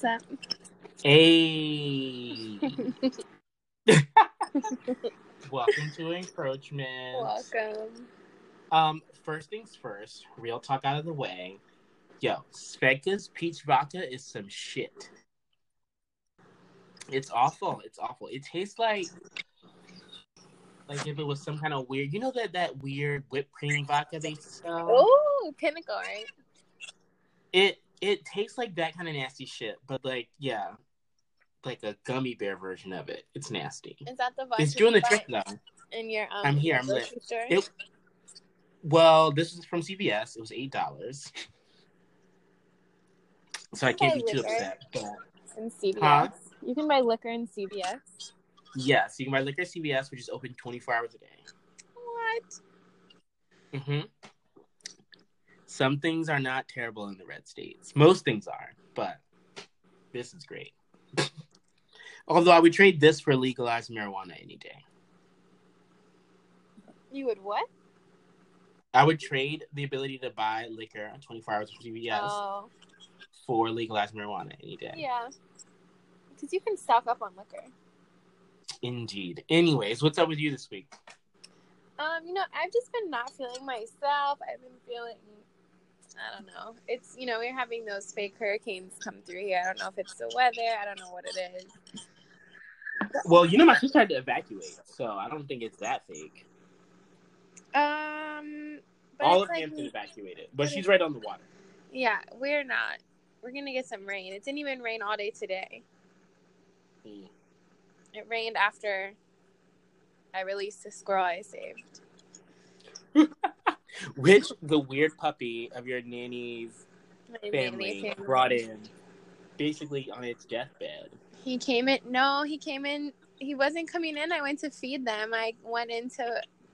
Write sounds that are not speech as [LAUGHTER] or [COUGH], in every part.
What's up? Hey. [LAUGHS] Welcome to encroachment. Welcome. Um, first things first, real talk out of the way. Yo, Svedka's peach vodka is some shit. It's awful. It's awful. It tastes like like if it was some kind of weird you know that that weird whipped cream vodka they sell? Oh, pinnacle, right? It it tastes like that kind of nasty shit, but like yeah. Like a gummy bear version of it. It's nasty. Is that the vodka It's doing the trick though. In your um, I'm here, I'm lit. It, well, this is from CVS. It was eight dollars, so I can't be too upset. But in CVS. Huh? You can buy liquor in CVS. yes, you can buy liquor at CVS, which is open twenty four hours a day. What? hmm Some things are not terrible in the red states. Most things are, but this is great. [LAUGHS] Although I would trade this for legalized marijuana any day. You would what? I would trade the ability to buy liquor 24 hours from CVS Oh, for legalized marijuana any day. yeah. Because you can stock up on liquor. Indeed. Anyways, what's up with you this week? Um, you know, I've just been not feeling myself. I've been feeling, I don't know. It's you know we're having those fake hurricanes come through here. I don't know if it's the weather. I don't know what it is. Well, you know, my sister had to evacuate, so I don't think it's that fake. Um, All of like- Hampton evacuated, but she's right on the water. Yeah, we're not. We're gonna get some rain. It didn't even rain all day today. Mm. It rained after I released the squirrel I saved. Which the weird puppy of your nanny's family brought in, basically on its deathbed. He came in. No, he came in. He wasn't coming in. I went to feed them. I went into,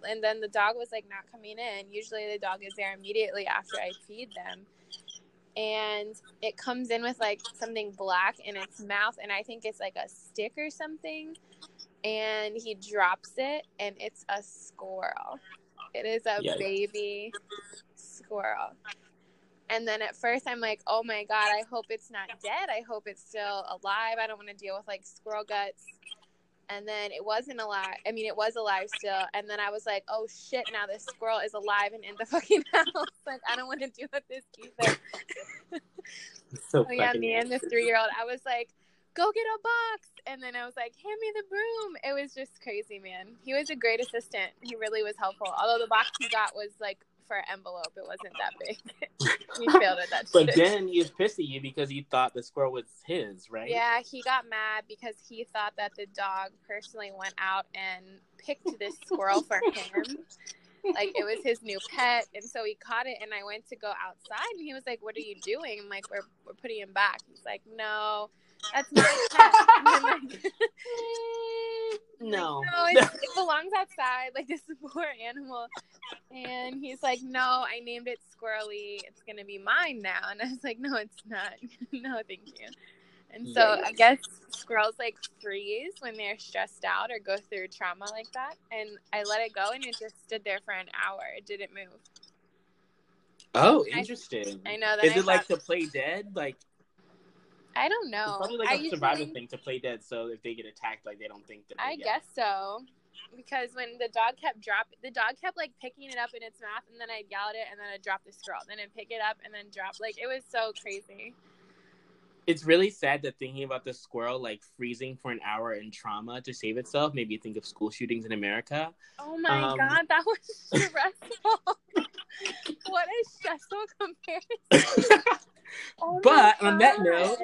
and then the dog was like not coming in. Usually the dog is there immediately after I feed them. And it comes in with like something black in its mouth, and I think it's like a stick or something. And he drops it, and it's a squirrel. It is a Yikes. baby squirrel. And then at first I'm like, oh my god, I hope it's not dead. I hope it's still alive. I don't want to deal with like squirrel guts. And then it wasn't alive. I mean, it was alive still. And then I was like, oh shit, now this squirrel is alive and in the [LAUGHS] fucking house. like, I don't want to deal with this either. [LAUGHS] So Oh yeah, me and the three year old, I was like, go get a box. And then I was like, hand me the broom. It was just crazy, man. He was a great assistant. He really was helpful. Although the box he got was like for an envelope, it wasn't that big. [LAUGHS] he failed at that [LAUGHS] But then he was pissed at you because he thought the squirrel was his, right? Yeah, he got mad because he thought that the dog personally went out and picked this squirrel for [LAUGHS] him. Like it was his new pet, and so he caught it. And I went to go outside, and he was like, "What are you doing?" I'm like, "We're we're putting him back." He's like, "No, that's [LAUGHS] my pet." Like, No. no, it's, it belongs outside. Like this is [LAUGHS] a poor animal. And he's like, no, I named it Squirrely. It's gonna be mine now. And I was like, no, it's not. [LAUGHS] no, thank you. And so I guess squirrels like freeze when they're stressed out or go through trauma like that. And I let it go, and it just stood there for an hour. It didn't move. Oh, interesting. I know that. Is I it like thought- to play dead? Like I don't know. it's probably like I a survival thing to play dead, so if they get attacked, like they don't think that. I guess so. Because when the dog kept dropping, the dog kept like picking it up in its mouth, and then I'd yell at it, and then I'd drop the squirrel, then I'd pick it up, and then drop. Like it was so crazy. It's really sad that thinking about the squirrel like freezing for an hour in trauma to save itself made me think of school shootings in America. Oh my Um, god, that was [LAUGHS] stressful. [LAUGHS] what a stressful [LAUGHS] comparison. Oh But on that note-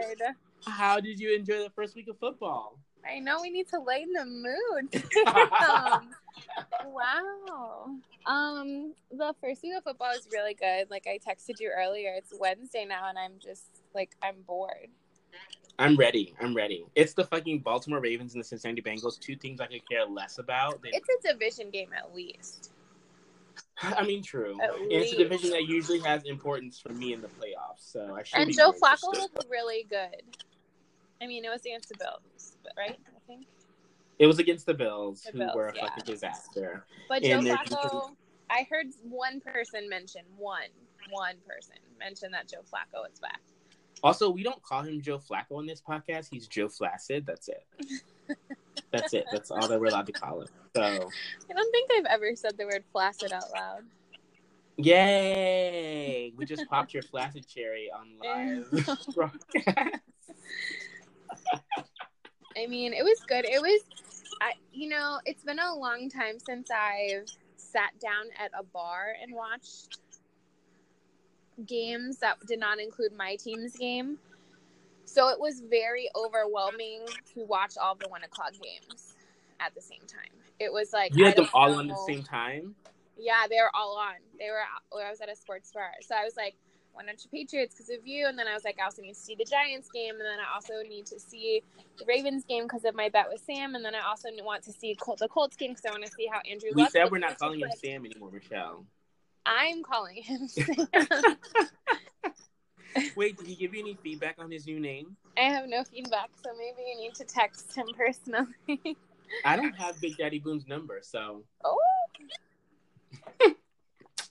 How did you enjoy the first week of football? I know we need to lighten the mood. [LAUGHS] um, wow. Um, the first week of football is really good. Like I texted you earlier, it's Wednesday now, and I'm just like I'm bored. I'm ready. I'm ready. It's the fucking Baltimore Ravens and the Cincinnati Bengals, two teams I could care less about. Than, It's a division game at least. [SIGHS] I mean, true. It's a division that usually has importance for me in the playoffs, so I should. And Joe Flacco looked really good. I mean, it was against the Bills, right? I think. It was against the Bills, The who Bills, were a yeah. fucking disaster. But Joe Flacco, I heard one person mention one, one person mention that Joe Flacco is back. Also, we don't call him Joe Flacco on this podcast. He's Joe Flaccid. That's it. [LAUGHS] That's it. That's all that we're allowed to call him. So I don't think I've ever said the word flaccid out loud. Yay! We just popped your flaccid cherry on [LAUGHS] live [LAUGHS] broadcast. I mean, it was good. It was, I you know, it's been a long time since I've sat down at a bar and watched games that did not include my team's game. So it was very overwhelming to watch all the one o'clock games at the same time. It was like You had them all know- on the same time. Yeah, they were all on. They were. I was at a sports bar, so I was like, "Why don't you Patriots because of you?" And then I was like, "I also need to see the Giants game, and then I also need to see the Ravens game because of my bet with Sam, and then I also want to see Col- the Colts game because I want to see how Andrew. We Luck said we're not calling him Sam anymore, Michelle. I'm calling him [LAUGHS] Sam. Wait, did he give you any feedback on his new name? I have no feedback, so maybe you need to text him personally. I don't have Big Daddy Boom's number, so oh, [LAUGHS]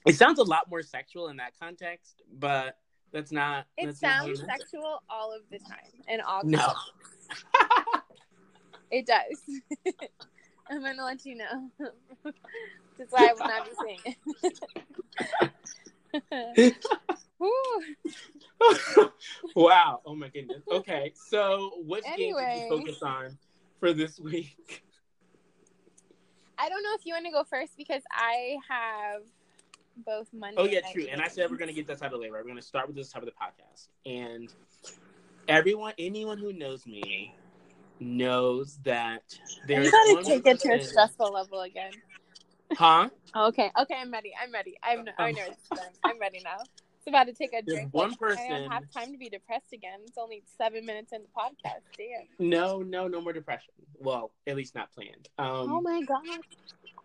it sounds a lot more sexual in that context. But that's not. it that's sounds it. sexual all of the time and all. No. [LAUGHS] It does. [LAUGHS] I'm gonna let you know. [LAUGHS] That's why I will not be saying it. Wow. Oh my goodness. Okay. So, what game Anyway. did you focus on for this week? I don't know if you want to go first because I have both Monday. Oh yeah, true. And I said we're gonna get this out of the way. Right? We're gonna start with this top of the podcast. And everyone, anyone who knows me, knows that there's you gotta take it to a stressful level again. Huh? Okay, okay, I'm ready. I'm ready. I'm. I know. I'm ready now. It's about to take a There's drink. one Like, I person- don't have time to be depressed again. It's only seven minutes into the podcast. Damn. No, no, no more depression. Well, at least not planned. Um, oh my god.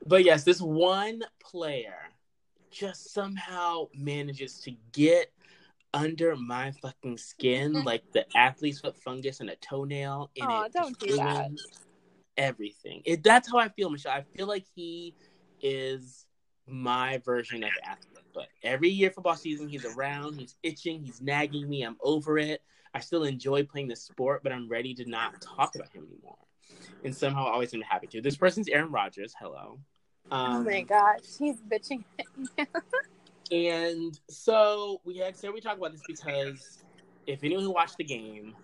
But yes, this one player just somehow manages to get under my fucking skin [LAUGHS] like the athlete's foot fungus and a toenail. And it don't do that. Everything. It, that's how I feel, Michelle. I feel like he is my version of athlete. But every year football season, he's around, he's itching, he's nagging me. I'm over it. I still enjoy playing the sport, but I'm ready to not talk about him anymore. And somehow I always seem happy to. This person's Aaron Rodgers. Hello. Um, oh my gosh, he's bitching. [LAUGHS] And so we had said we talk about this because if anyone who watched the game,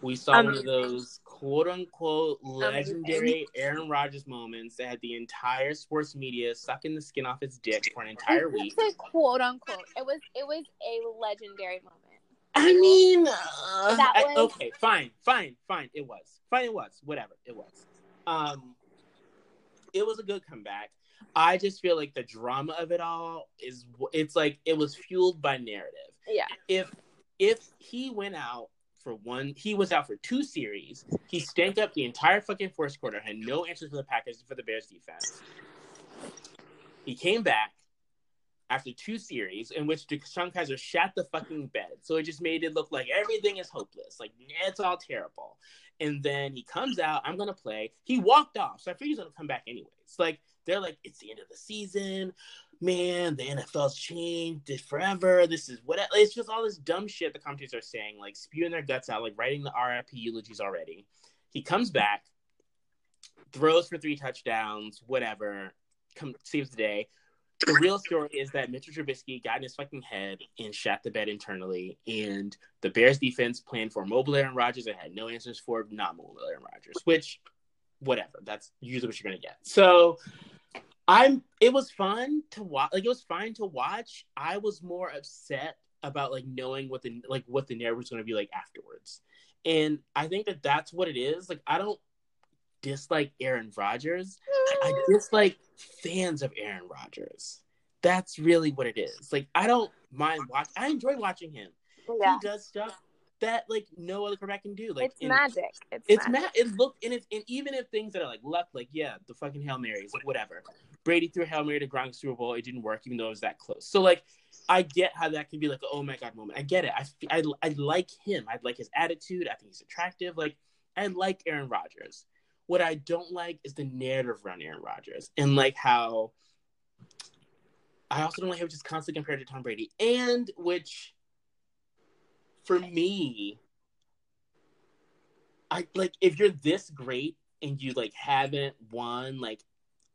we saw one of those quote unquote legendary Aaron Rodgers moments that had the entire sports media sucking the skin off his dick for an entire week. Quote unquote. It was it was a legendary moment. I mean, uh, I- was- okay, fine, fine, fine. It was fine. It was whatever. It was. Um, it was a good comeback. I just feel like the drama of it all is. It's like it was fueled by narrative. Yeah. If if he went out for one, he was out for two series. He stank up the entire fucking first quarter. Had no answers for the Packers for the Bears defense. He came back after two series in which the DeShone Kizer shat the fucking bed. So it just made it look like everything is hopeless. Like it's all terrible. And then he comes out, I'm gonna play. He walked off, so I figured he's gonna come back anyways. Like they're like, it's the end of the season. Man, the NFL's changed it forever. This is what it's just all this dumb shit the commentators are saying, like spewing their guts out, like writing the RIP eulogies already. He comes back, throws for three touchdowns, whatever, come saves the day the real story is that Mitchell Trubisky got in his fucking head and shat the bed internally, and the Bears defense planned for mobile Aaron Rodgers and had no answers for not mobile Aaron Rodgers, which, whatever, that's usually what you're gonna get. So, I'm. It was fun to watch. Like it was fine to watch. I was more upset about like knowing what the like what the narrative was gonna be like afterwards, and I think that that's what it is. Like I don't dislike Aaron Rodgers. I dislike fans of Aaron Rodgers. That's really what it is. Like I don't mind watch. I enjoy watching him. Yeah. He does stuff that like no other quarterback can do. Like it's magic. It's, It's magic. mad. It looked and it's and even if things that are like luck, like yeah, the fucking hail marys, like whatever. Brady threw a hail mary to Gronk Super Bowl. It didn't work, even though it was that close. So like, I get how that can be like, oh my god, moment. I get it. I, I I like him. I like his attitude. I think he's attractive. Like I like Aaron Rodgers. What I don't like is the narrative around Aaron Rodgers and like how I also don't like how it's just constantly compared to Tom Brady and which for me, I like if you're this great and you like haven't won like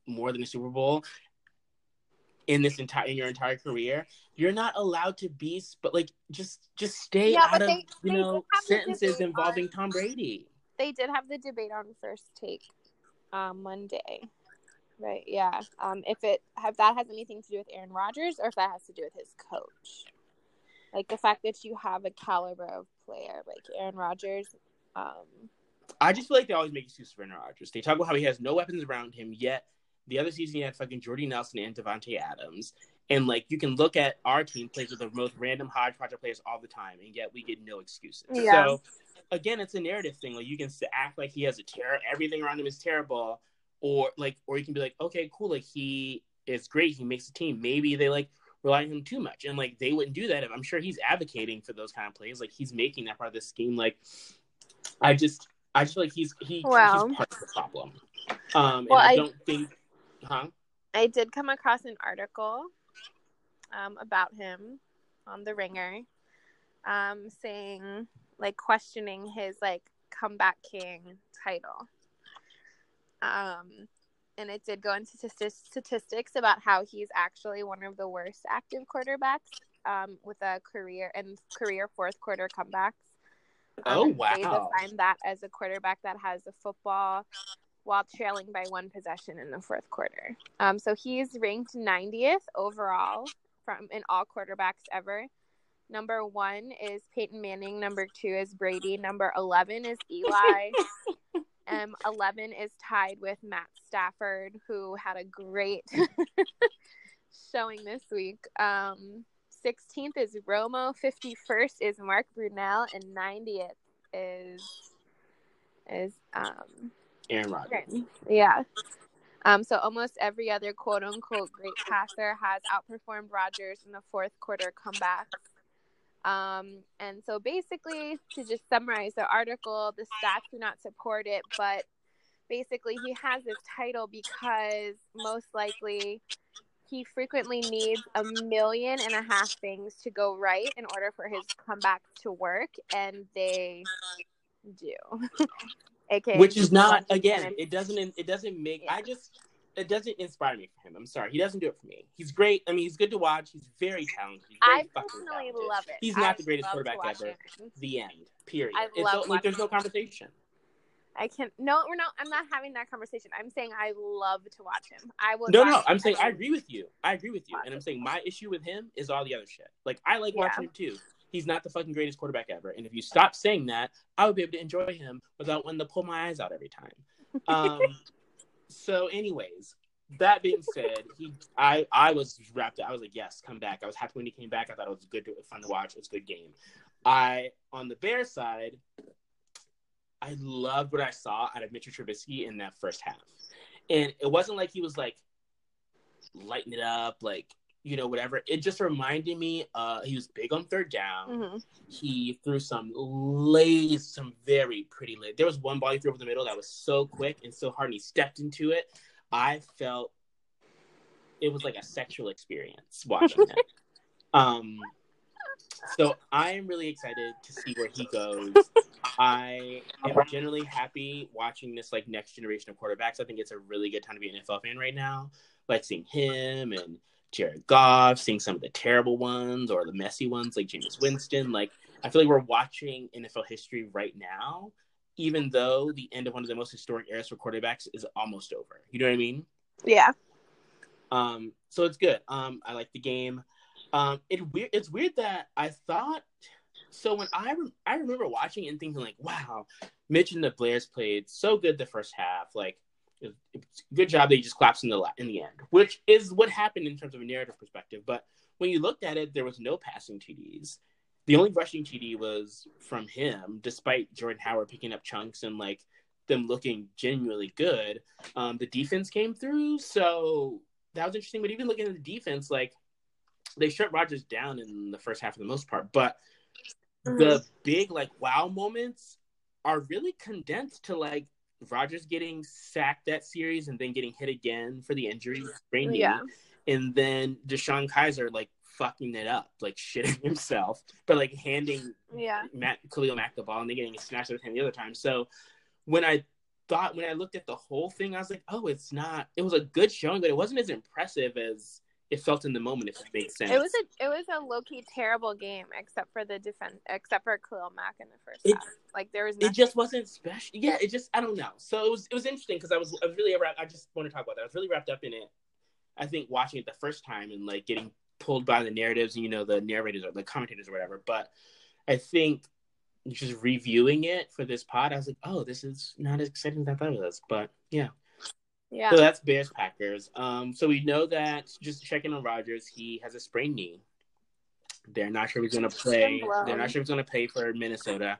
more than a Super Bowl in this entire in your entire career, you're not allowed to be but like just just stay Yeah, out of they- you they know did have the sentences involving on- Tom Brady. They did have the debate on first take um, Monday. Right, yeah. Um, if it if that has anything to do with Aaron Rodgers or if that has to do with his coach. Like the fact that you have a caliber of player like Aaron Rodgers. Um, I just feel like they always make excuses for Aaron Rodgers. They talk about how he has no weapons around him, yet the other season he had fucking Jordy Nelson and Davante Adams. And like you can look at our team plays with the most random hodgepodge of players all the time, and yet we get no excuses. Yeah. So again, it's a narrative thing. Like you can act like he has a terror, everything around him is terrible, or like, or you can be like, okay, cool, like he is great, he makes the team. Maybe they like rely on him too much, and like they wouldn't do that. If I'm sure he's advocating for those kind of plays, like he's making that part of the scheme. Like I just, I just feel like he's he, Well. he's part of the problem. Um, Well, and I, I- don't think, huh? I did come across an article um, about him on the Ringer, um, saying like questioning his like comeback king title. Um, and it did go into stati- statistics about how he's actually one of the worst active quarterbacks um, with a career and career fourth quarter comebacks. Um, Oh, wow. They define that as a quarterback that has a football while trailing by one possession in the fourth quarter. Um, so he's ranked 90th overall from in all quarterbacks ever. Number one is Peyton Manning. Number two is Brady. Number 11 is Eli. [LAUGHS] um, 11 is tied with Matt Stafford, who had a great [LAUGHS] showing this week. Um, 16th is Romo. 51st is Mark Brunell, and 90th is is um Aaron Rodgers. yeah. Um, so almost every other quote unquote great passer has outperformed Rodgers in the fourth quarter comeback. Um, and so basically, to just summarize the article, the stats do not support it, but basically, he has this title because most likely he frequently needs a million and a half things to go right in order for his comeback to work, and they do. [LAUGHS] AKA which is not again it doesn't it doesn't make Yeah. i just it doesn't inspire me for him i'm sorry he doesn't do it for me he's great i mean he's good to watch he's very talented he's very I personally talented. love it. he's not I the greatest quarterback ever the end period I it's love so, like there's no conversation I can't. no, we're not. I'm not having that conversation. I'm saying I love to watch him. I will. no no i'm saying i agree with you i agree with you and i'm saying my issue with him is all the other shit like i like Yeah. watching him too he's not the fucking greatest quarterback ever and if you stop saying that i would be able to enjoy him without wanting to pull my eyes out every time um [LAUGHS] so anyways that being said, he I I was wrapped. Up. I was like, yes, come back. I was happy when he came back. I thought it was good, to, fun to watch. It was a good game. I on the Bears side, I loved what I saw out of Mitchell Trubisky in that first half, and it wasn't like he was like lighting it up, like you know whatever. It just reminded me. Uh, he was big on third down. Mhm. He threw some lays, some very pretty lay. There was one ball he threw over the middle that was so quick and so hard, and he stepped into it. I felt it was like a sexual experience watching it. [LAUGHS] Um, so I am really excited to see where he goes. I am generally happy watching this like next generation of quarterbacks. I think it's a really good time to be an NFL fan right now. Like seeing him and Jared Goff, seeing some of the terrible ones or the messy ones like Jameis Winston. Like I feel like we're watching NFL history right now, even though the end of one of the most historic eras for quarterbacks is almost over. You know what I mean? Yeah. Um, so it's good. Um, I like the game. Um, it weird. It's weird that I thought. So when I re- I remember watching it and thinking like, wow, Mitch and the Blairs played so good the first half. Like, it, it's good job they just collapsed in the in the end, which is what happened in terms of a narrative perspective. But when you looked at it, there was no passing TDs. The only rushing TD was from him, despite Jordan Howard picking up chunks and like them looking genuinely good. Um, the defense came through, so that was interesting. But even looking at the defense, like they shut Rodgers down in the first half for the most part, but the big like wow moments are really condensed to like Rodgers getting sacked that series and then getting hit again for the injury, sprained Yeah. and then DeShone Kizer like fucking it up, like [LAUGHS] shitting himself, but like handing Yeah. Matt Khalil Mack the ball and then getting snatched out of him the other time. So when I thought when I looked at the whole thing, I was like, oh, it's not. It was a good showing, but it wasn't as impressive as it felt in the moment. If it makes sense. It was a it was a low key terrible game except for the defense except for Khalil Mack in the first It- half. Like there was it just wasn't special. Yeah, it just I don't know. So it was it was interesting because I was I was really wrapped. I just want to talk about that. I was really wrapped up in it. I think watching it the first time and like getting pulled by the narratives and you know the narrators or the commentators or whatever. But I think just reviewing it for this pod, I was like, oh, this is not as exciting as I thought it was. But yeah. Yeah. So that's Bears Packers. Um, so we know that just checking on Rodgers, he has a sprained knee. They're not sure if he's going to play. They're not sure if he's going to play for Minnesota.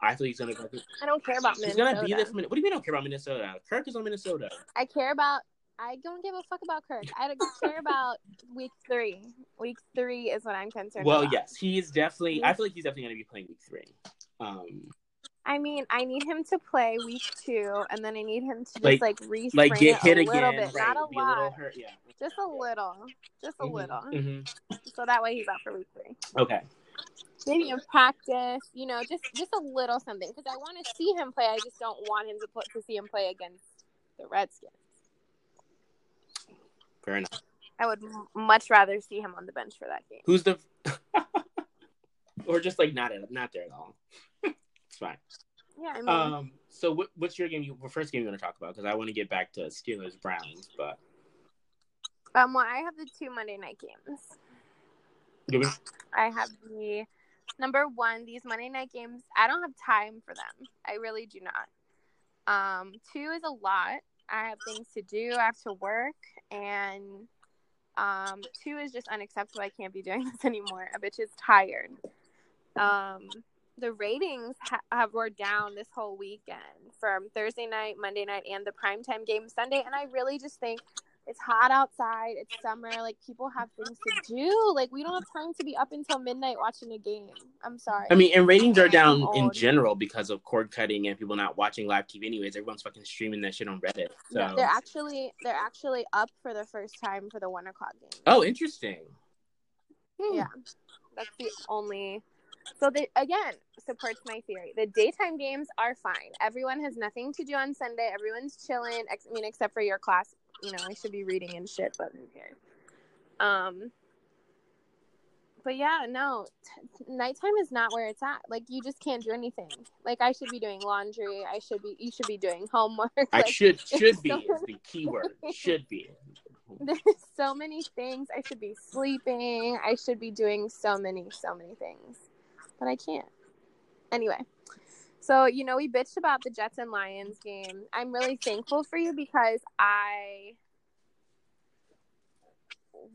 I think he's going to. I don't care about He's Minnesota. going to be there for Minnesota. What do you mean? I don't care about Minnesota? Kirk is on Minnesota. I care about. I don't give a fuck about Kirk. I don't care about week three. Week three is what I'm concerned Well, about. yes, he's definitely. I feel like he's definitely going to be playing week three. Um, I mean, I need him to play week two, and then I need him to just Like- like, like get hit a again, little bit, right? not a a lot, hurt. Yeah. just a little, just a Mhm, little, mhm. so that way he's out for week three. Okay. Maybe in practice, you know, just just a little something because I want to see him play. I just don't want him to put to see him play against the Redskins. Fair enough. I would m- much rather see him on the bench for that game. Who's the? [LAUGHS] or just like not at, not there at all. It's fine. Yeah, I mean, Um. So what, what's your game? You well, first game you want to talk about? Because I want to get back to Steelers Browns, but um, well, I have the two Monday night games. Me- I have the number one, these Monday night games. I don't have time for them. I really do not. Um, two is a lot. I have things to do. I have to work, and um, two is just unacceptable. I can't be doing [LAUGHS] this anymore. A bitch is tired. Um, the ratings ha- have were down this whole weekend from Thursday night, Monday night, and the primetime game Sunday. And I really just think it's hot outside. It's summer. Like people have things to do. Like we don't have time to be up until midnight watching a game. I'm sorry. I mean, and ratings are down in general because of cord cutting and people not watching live TV. Anyways, everyone's fucking streaming that shit on Reddit. So. Yeah, they're actually they're actually up for the first time for the one o'clock game. oh, interesting. Hmm. Yeah, that's the only. So they again supports my theory. The daytime games are fine. Everyone has nothing to do on Sunday. Everyone's chilling. Ex- I mean, except for your class. You know, I should be reading and shit, but who cares? Um. But yeah, no, t- nighttime is not where it's at. Like you just can't do anything. Like I should be doing laundry. I should be. You should be doing homework. I Like, should should be so- is the key word. [LAUGHS] Should be. there's so many things i should be sleeping i should be doing so many so many things but i can't anyway so you know we bitched about the jets and lions game i'm really thankful for you because i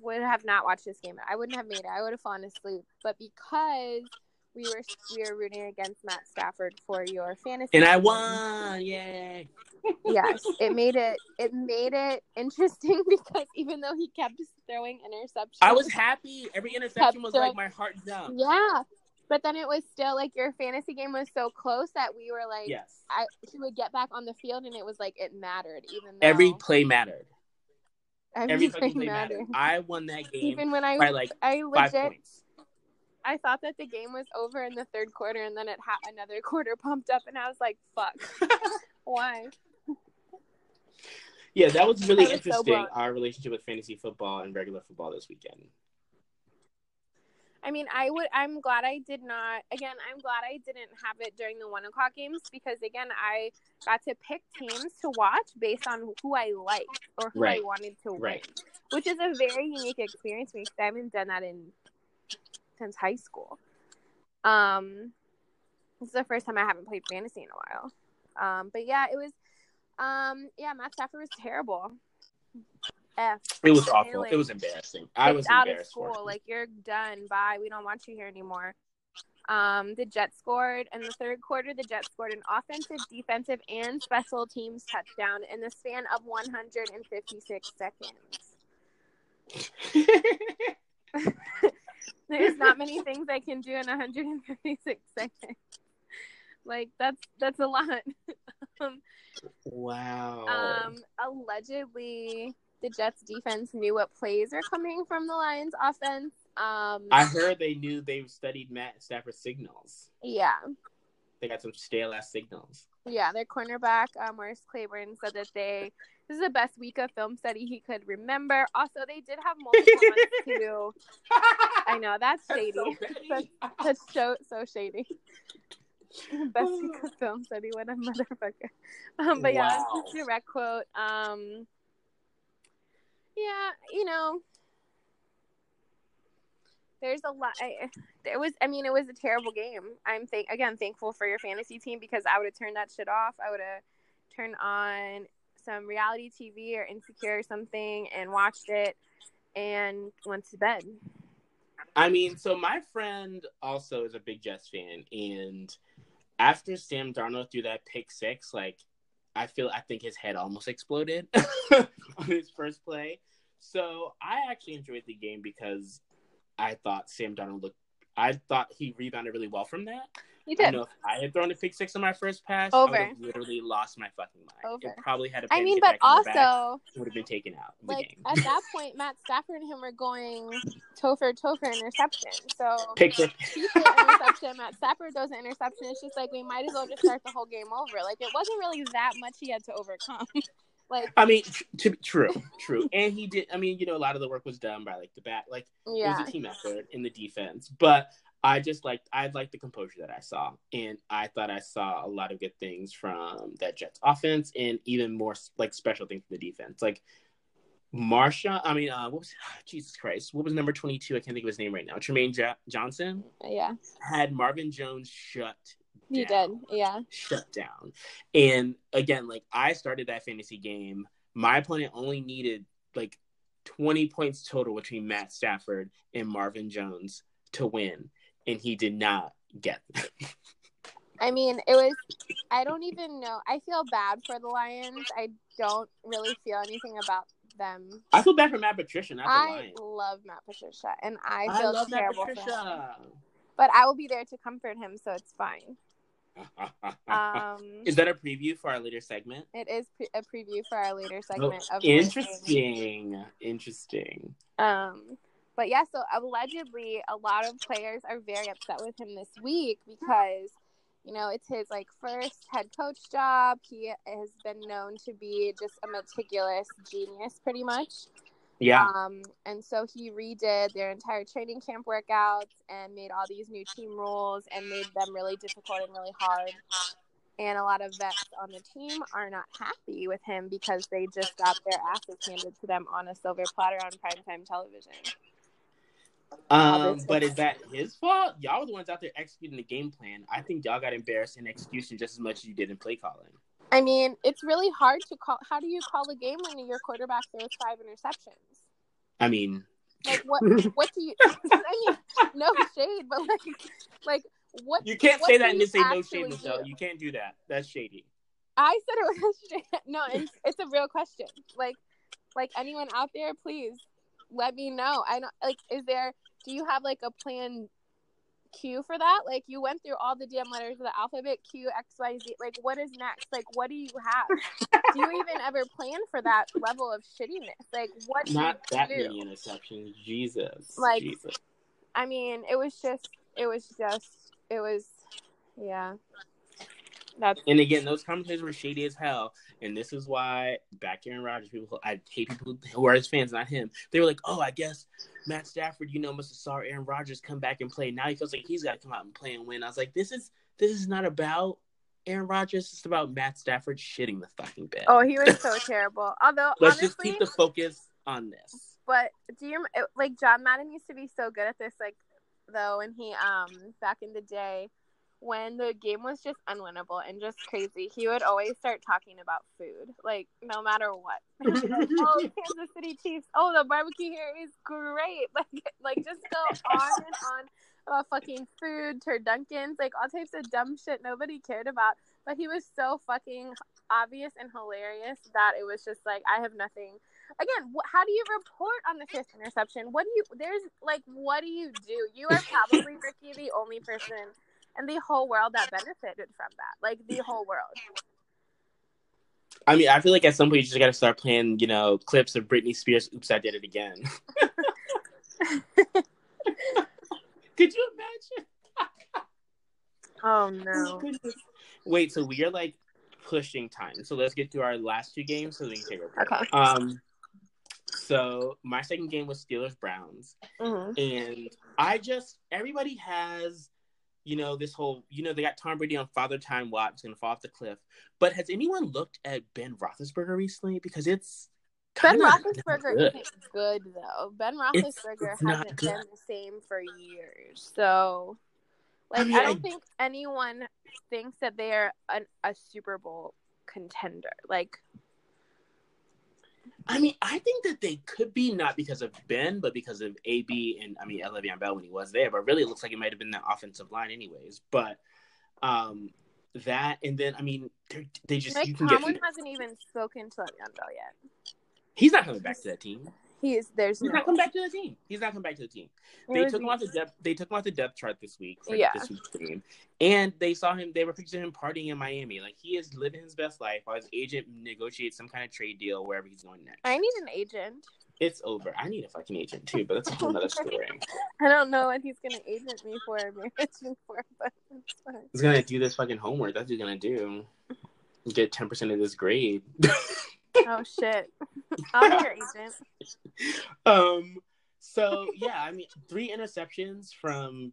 would have not watched this game i wouldn't have made it i would have fallen asleep but because we were we were rooting against matt stafford for your fantasy And I won! Yay! yes [LAUGHS] it made it it made it interesting [LAUGHS] because even though he kept throwing interceptions I was happy. Every interception was Kept like my heart jumped. yeah but then it was still like your fantasy game was so close that we were like Yes. I he would get back on the field and it was like it mattered even though Every play mattered. every, Every play play mattered. mattered. I won that game even when I by like I five legit points. I thought that the game was over in the third quarter and then it had another quarter pumped up and I was like fuck [LAUGHS] why Yeah, that was really was interesting. blown. our relationship with fantasy football and regular football this weekend. I mean, I would. I'm glad I did not. Again, I'm glad I didn't have it during the one o'clock games because again, I got to pick teams to watch based on who I liked or who Right. I wanted to win, Right. which is a very unique experience for me because I haven't done that in since high school. Um, this is the first time I haven't played fantasy in a while. Um, but yeah, it was. Um, yeah, Matt Stafford was terrible. F. It was awful. It was embarrassing. I was out of school. Like you're done. Bye. We don't want you here anymore. Um, the Jets scored in the third quarter. The Jets scored an offensive, defensive, and special teams touchdown in the span of 156 seconds. [LAUGHS] There's not many things I can do in 156 [LAUGHS] seconds. Like that's that's a lot. [LAUGHS] um, wow. um, allegedly, the Jets defense knew what plays were coming from the Lions offense, Um, I heard they knew they studied Matt Stafford signals. yeah, They got some stale ass signals. yeah. Their cornerback, uh, Morris Claiborne, said that they this is the best week of film study he could remember. Also, they did have multiple [LAUGHS] months to. I know that's shady. so. [LAUGHS] That's- That's so so shady. [LAUGHS] Best week of [SIGHS] film study, what a motherfucker. Um, but yeah, Wow. that's a direct quote. Um, yeah, you know, there's a lot. I, there was, I mean, it was a terrible game. I'm think again thankful for your fantasy team because I would have turned that shit off. I would have turned on some reality TV or Insecure or something and watched it and went to bed. I mean, so my friend also is a big Jets fan, and after Sam Darnold threw that pick six, like I feel I think his head almost exploded [LAUGHS] on his first play. So I actually enjoyed the game because I thought Sam Darnold looked. I thought he rebounded really well from that. I did. know if I had thrown a pick six on my first pass, Over. I would literally lost my fucking mind. Over. It probably had a I mean, but also, would have been taken out like game. at that point, Matt Stafford and him were going toe for toe for interception. So Pick he an interception. Matt Stafford throws an interception. It's just like we might as well just start the whole game over. Like it wasn't really that much he had to overcome. [LAUGHS] like I mean, to be true, true, and he did. I mean, you know, a lot of the work was done by like the back, like it was a team effort in the defense. But I just like I liked the composure that I saw, and I thought I saw a lot of good things from that Jets offense, and even more like special things from the defense, like. Marsha, I mean, uh, what was [SIGHS] Jesus Christ? What was number twenty two? I can't think of his name right now. Trumaine ja- Johnson yeah, had Marvin Jones shut down did. Yeah, shut down. And again, like I started that fantasy game, my opponent only needed like 20 points total between Matt Stafford and Marvin Jones to win, and he did not get them. I mean, it was. I don't even know. I feel bad for the Lions. I don't really feel anything about them. I feel bad for Matt Patricia, I love Matt Patricia, and I I feel Matt terrible for him. But I will be there to comfort him, so it's fine. Um, [LAUGHS] Is that a preview for our later segment? it is pre- a preview for our later Oh, segment of interesting. Interesting. Um, but yeah, so allegedly, a lot of players are very upset with him this week because, you know, it's his like first head coach job. He has been known to be just a meticulous genius, pretty much. Yeah. Um, and so he redid their entire training camp workouts and made all these new team rules and made them really difficult and really hard. And a lot of vets on the team are not happy with him because they just got their asses handed to them on a silver platter on primetime television. Um, but is that his fault? Y'all were the ones out there executing the game plan. I think y'all got embarrassed in execution just as much as you did in play calling. I mean, it's really hard to call. How do you call a game when your quarterback throws five interceptions? I mean, Like what? [LAUGHS] what do you? [LAUGHS] I mean, no shade, but like, like what? you can't what say that and say no shade, Michelle. do? You can't do that. That's shady. I said it was [LAUGHS] shade. No, it's, it's a real question. Like, like anyone out there, please let me know. I don't like. Is there? Do you have like a plan? Q for that? Like you went through all the damn letters of the alphabet Q X Y Z. Like what is next? Like what do you have? do you even [LAUGHS] ever plan for that level of shittiness? Like what do Not that do? many interceptions. Jesus. Like- Jesus. I mean, it was just, it was just, it was, yeah. That's And again, those commentators were shady as hell. And this is why back Aaron Rodgers, people I hate people who are his fans, not him. They were like, Oh, I guess Matt Stafford, you know, must have saw Aaron Rodgers come back and play. Now he feels like he's gotta come out and play and win. I was like, This is this is not about Aaron Rodgers, it's about Matt Stafford shitting the fucking bed. oh, he was so [LAUGHS] terrible. Although Let's honestly, just keep the focus on this. but do you like John Madden used to be so good at this, like though, and he um back in the day when the game was just unwinnable and just crazy, he would always start talking about food, like no matter what. [LAUGHS] Like, oh, [LAUGHS] Kansas City Chiefs. Oh, the barbecue here is great. [LAUGHS] Like, like just go on and on about fucking food, turduckens, like all types of dumb shit nobody cared about. But he was so fucking obvious and hilarious that it was just like I have nothing. Again, wh- how do you report on the fifth interception? What do you? There's like, what do you do? You are probably Ricky, the only person in the whole world that benefited from that. Like the whole world. I mean, I feel like at some point you just gotta start playing, you know, clips of Britney Spears Oops I Did It Again. [LAUGHS] Could you imagine? [LAUGHS] Oh no. Wait, so we are like pushing time. So let's get through our last two games so we can take over. Okay. Um so my second game was Steelers Browns. hmm And I just everybody has, you know, this whole you know, they got Tom Brady on father time watch gonna fall off the cliff. But has anyone looked at Ben Roethlisberger recently? Because it's Ben Roethlisberger good. isn't good though. Ben Roethlisberger it's hasn't been the same for years. So, like, I, mean, I- don't think anyone thinks that they are an, a Super Bowl contender. Like, I mean, I think that they could be not because of Ben, but because of AB and I mean Le'Veon Bell when he was there. But really, it looks like it might have been that offensive line, anyways. But um, that and then I mean, they just Mike you can Tomlin hasn't even spoken to Le'Veon Bell yet. He's not coming back to that team. He is. There's He's no. not coming back to the team. He's not coming back to the team. They took him off the depth. They took him off the depth chart this week for Yeah. this week's game, and they saw him. They were picturing him partying in Miami. Like he is living his best life while his agent negotiates some kind of trade deal wherever he's going next. I need an agent. It's over. I need a fucking agent too, but that's a whole other story. [LAUGHS] I don't know what he's gonna agent me for, [LAUGHS] me for, but. He's gonna do this fucking homework. That's what he's gonna do. Get ten percent of this grade. [LAUGHS] Oh shit! I'll be your agent. [LAUGHS] um. So yeah, I mean, three interceptions from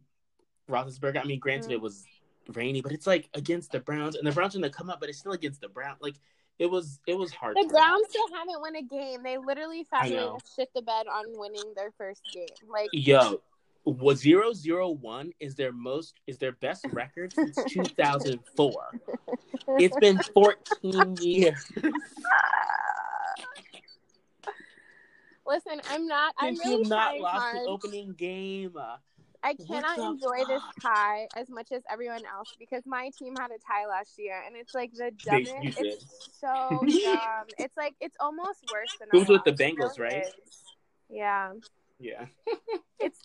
Roethlisberger. I mean, granted, Mm. it was rainy, but it's like against the Browns, and the Browns are gonna come up, but it's still against the Browns. Like it was, it was hard. The to Browns still haven't won a game. They literally found a way know. to shit the bed on winning their first game. Like, Yo, what zero zero one is their most is their best record since [LAUGHS] two thousand four. It's been fourteen [LAUGHS] years. listen, I'm not. I'm since really not lost hard. the opening game. Uh, I cannot enjoy this tie as much as everyone else because my team had a tie last year, and it's like the dumbest. It's so dumb. [LAUGHS] It's like it's almost worse than. Who's with the Bengals, right? Yeah, Yeah. it's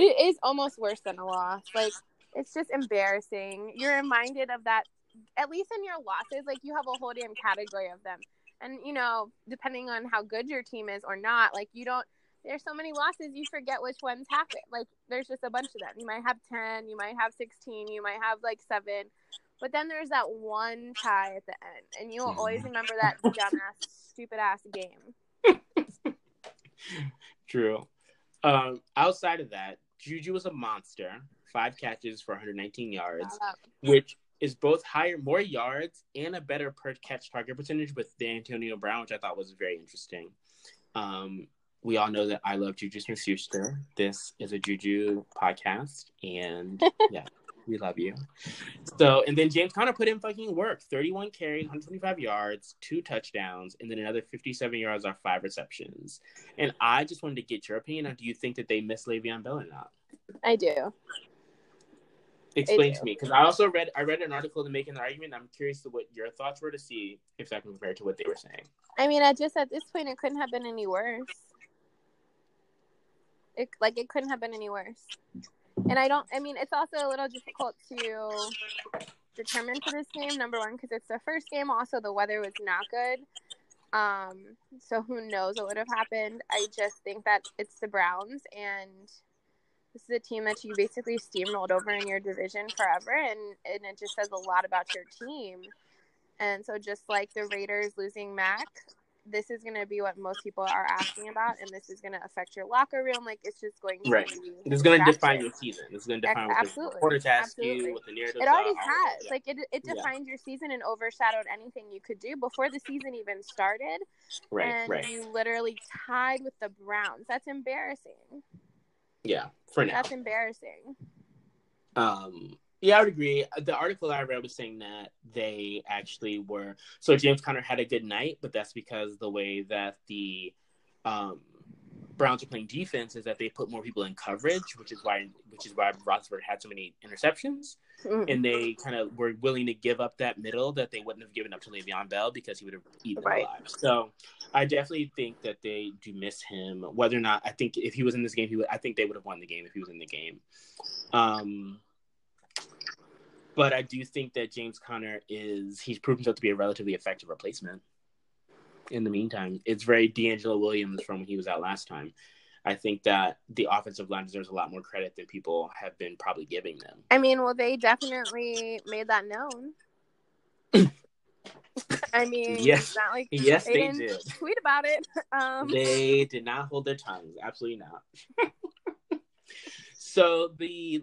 it is almost worse than a loss. Like it's just embarrassing. You're reminded of that. At least in your losses, like you have a whole damn category of them, and you know, depending on how good your team is or not, like you don't. There's so many losses, you forget which ones happen. Like there's just a bunch of them. You might have ten, you might have sixteen, you might have like seven, but then there's that one tie at the end, and you will always remember that dumbass, stupid ass game. [LAUGHS] True. Um, outside of that, Juju was a monster. Five catches for 119 yards, which is both higher, more yards, and a better per catch target percentage with the Antonio Brown, which I thought was very interesting. Um, we all know that I love Juju Smith Schuster. This is a Juju podcast, and [LAUGHS] yeah, we love you. So, and then James Conner put in fucking work 31 carries, 125 yards, two touchdowns, and then another 57 yards on five receptions. And I just wanted to get your opinion on do you think that they miss Le'Veon Bell or not? I do. Explain do. to me because I also read I read an article to make an argument. I'm curious to what your thoughts were to see if that can compare to what they were saying. I mean, I just at this point, it couldn't have been any worse. It like it couldn't have been any worse. And I don't. I mean, it's also a little difficult to determine for this game. Number one, because it's the first game. Also, the weather was not good. Um, so who knows what would have happened? I just think that it's the Browns, and this is a team that you basically steamrolled over in your division forever, and and it just says a lot about your team. And so, just like the Raiders losing Mack, this is going to be what most people are asking about, and this is going to affect your locker room. Like, it's just going to Right. be. Is going to define your season. It's going to define what the Absolutely. reporters ask Absolutely. you, what the narrative. It already are, has. Like, it, it Yeah. your season and overshadowed anything you could do before the season even started. right, and right, you literally tied with the Browns. That's embarrassing. yeah. For now, That's embarrassing. Um, yeah, I would agree. The article I read was saying that they actually were so James Conner had a good night, but that's because the way that the um, Browns are playing defense is that they put more people in coverage, which is why which is why Roethlisberger had so many interceptions, Mhm. and they kind of were willing to give up that middle that they wouldn't have given up to Le'Veon Bell because he would have eaten Right. alive. So I definitely think that they do miss him. Whether or not I think if he was in this game, he would. I think they would have won the game if he was in the game. Um, but I do think that James Conner is he's proven himself to be a relatively effective replacement. In the meantime, it's very DeAngelo Williams from when he was out last time. I think that the offensive line deserves a lot more credit than people have been probably giving them. I mean, well, they definitely made that known. [LAUGHS] I mean, Yes. not like Yes, they, they didn't did. tweet about it. Um, They did not hold their tongues. Absolutely not. [LAUGHS] so the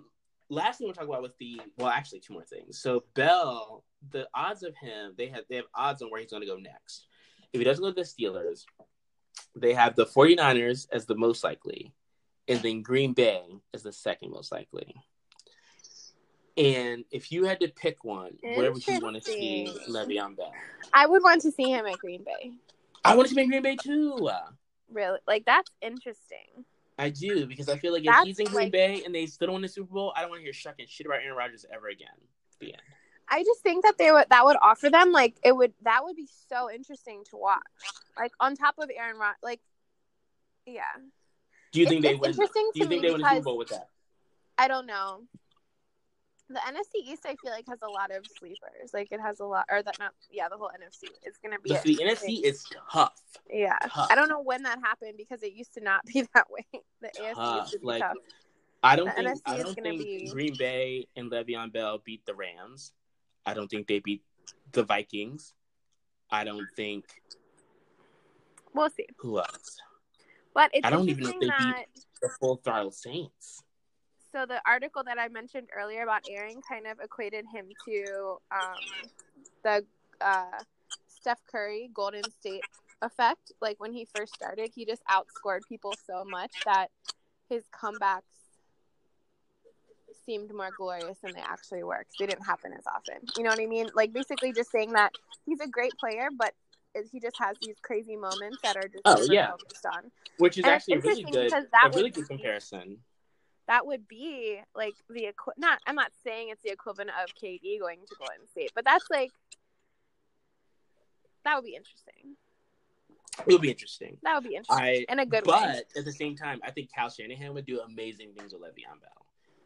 last thing we'll talk about was the well, actually two more things. So Bell, the odds of him, they have they have odds on where he's gonna go next. If he doesn't go to the Steelers, they have the 49ers as the most likely, and then Green Bay as the second most likely. And if you had to pick one, where would you want to see. Le'Veon Bell? I would want to see him at Green Bay. I want to see him in Green Bay too. Really, like that's interesting. I do because I feel like if That's he's in Green like- Bay and they still don't win the Super Bowl, I don't want to hear shucking shit about Aaron Rodgers ever again. The end. I just think that they would that would offer them like it would that would be so interesting to watch. Like on top of Aaron Rod, like yeah. Do you It's- think they it's win? interesting Do you think they win the Super Bowl with that? I don't know. The NFC East, I feel like, has a lot of sleepers. Like it has a lot, or that not, yeah, the whole NFC. It's gonna be The, the NFC is tough. yeah. tough. I don't know when that happened because it used to not be [LAUGHS] that way. The AFC Tough. used to be Like tough. I don't The think NFC I don't think be- Green Bay and Le'Veon Bell beat the Rams. I don't think they beat the Vikings. I don't think We'll see, who else. but it's I don't even know if they beat- The full throttle Saints. So the article that I mentioned earlier about Aaron kind of equated him to um, the uh, Steph Curry Golden State effect. Like when he first started, he just outscored people so much that his comebacks seemed more glorious than they actually were 'cause they didn't happen as often. You know what I mean? Like basically just saying that he's a great player, but he just has these crazy moments that are just Oh, yeah. focused on. Which is And actually a really good a really good be- comparison. That would be like the equi- not I'm not saying it's the equivalent of KD going to Golden State, but that's like that would be interesting. It would be interesting. That would be interesting I in a good but way. at the same time, I think Kyle Shanahan would do amazing things with Le'Veon Bell.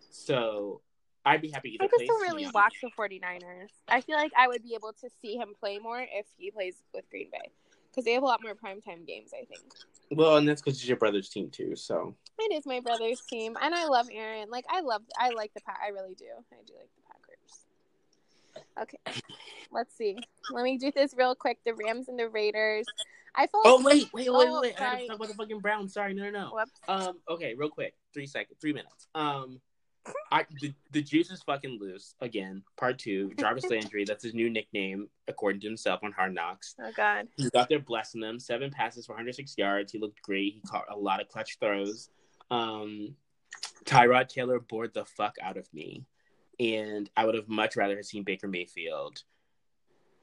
So I'd be happy either I could place. still to really watch the 49ers. I feel like I would be able to see him play more if he plays with Green Bay because they have a lot more primetime games. I think Well, and that's because it's your brother's team too. So it is my brother's team, and I love Aaron. Like I love, I like the pack. I really do. I do like the Packers. Okay, let's see. Let me do this real quick. The Rams and the Raiders. I felt. Oh wait, wait, wait, Oh, wait! I gotta talk about the fucking Browns. Sorry, no, no, no. Whoops. Um, okay, real quick, three seconds, three minutes. Um, I the, the juice is fucking loose again. Part two, Jarvis [LAUGHS] Landry. That's his new nickname, according to himself on Hard Knocks. Oh God. He's out there blessing them. Seven passes for 106 yards. He looked great. He caught a lot of clutch throws. Um, Tyrod Taylor bored the fuck out of me, and I would have much rather have seen Baker Mayfield.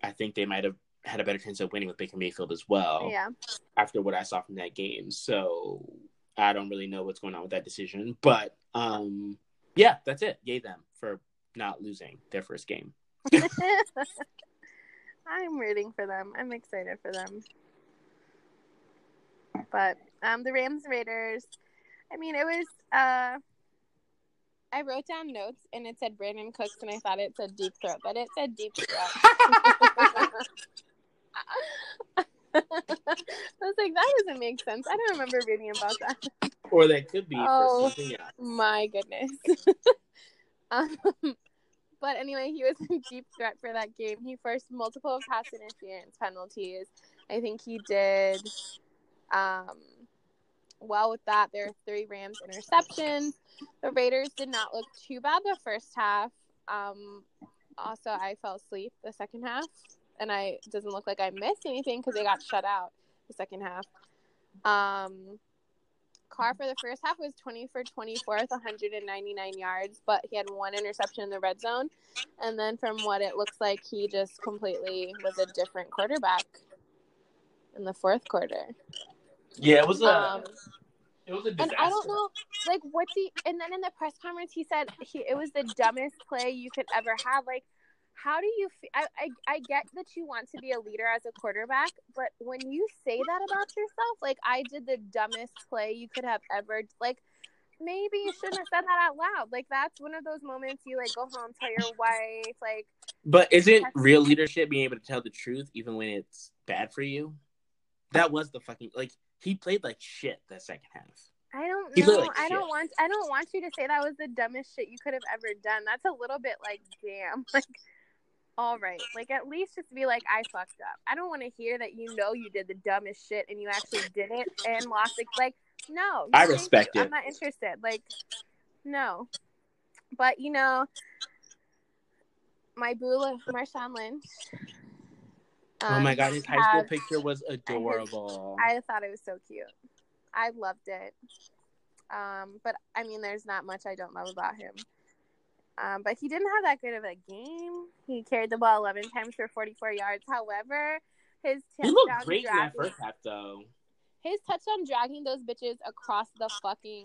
I think they might have had a better chance of winning with Baker Mayfield as well Yeah. after what I saw from that game. So I don't really know what's going on with that decision. But um, yeah, that's it. Yay them for not losing their first game. [LAUGHS] I'm rooting for them. I'm excited for them. But um, the Rams Raiders. I mean, it was. Uh, I wrote down notes and it said Brandin Cooks, and I thought it said deep throat, but it said deep throat. [LAUGHS] [LAUGHS] I was like, that doesn't make sense. I don't remember reading about that. or that could be Oh. for something else. My goodness. [LAUGHS] um, but anyway, he was in deep threat for that game. He forced multiple pass interference penalties. I think he did um, well with that. There are three Rams interceptions. The Raiders did not look too bad the first half. Um, also, I fell asleep the second half, and I doesn't look like I missed anything because they got shut out the second half. Um, Carr for the first half was 20 for 24 with 199 yards, but he had one interception in the red zone. And then from what it looks like, he just completely was a different quarterback in the fourth quarter. Yeah, it was a Um, it was a disaster. and. I don't know, like, what's he? And then in the press conference, he said he, it was the dumbest play you could ever have. Like, how do you? Fe- I, I I get that you want to be a leader as a quarterback, but when you say that about yourself, like, I did the dumbest play you could have ever. Like, maybe you shouldn't have said that out loud. Like, that's one of those moments you like go home, tell your wife, like, But isn't real leadership being able to tell the truth even when it's bad for you? That was the fucking like he played like shit that second half. I don't know. like I don't want. I don't want you to say that was the dumbest shit you could have ever done. That's a little bit like, damn. [LAUGHS] Like, all right. Like, at least just be like, I fucked up. I don't want to hear that you know you did the dumbest shit and you actually did it and lost it. Like, no. I respect you. it. I'm not interested. Like, no. But you know, my boo, Marshawn Lynch. oh my um, god, his high school had- picture [LAUGHS] was adorable. I thought it was so cute. I loved it. Um, but I mean, there's not much I don't love about him. Um, but he didn't have that good of a game. He carried the ball 11 times for 44 yards. However, his he looked great in that first half, though. his touchdown dragging those bitches across the fucking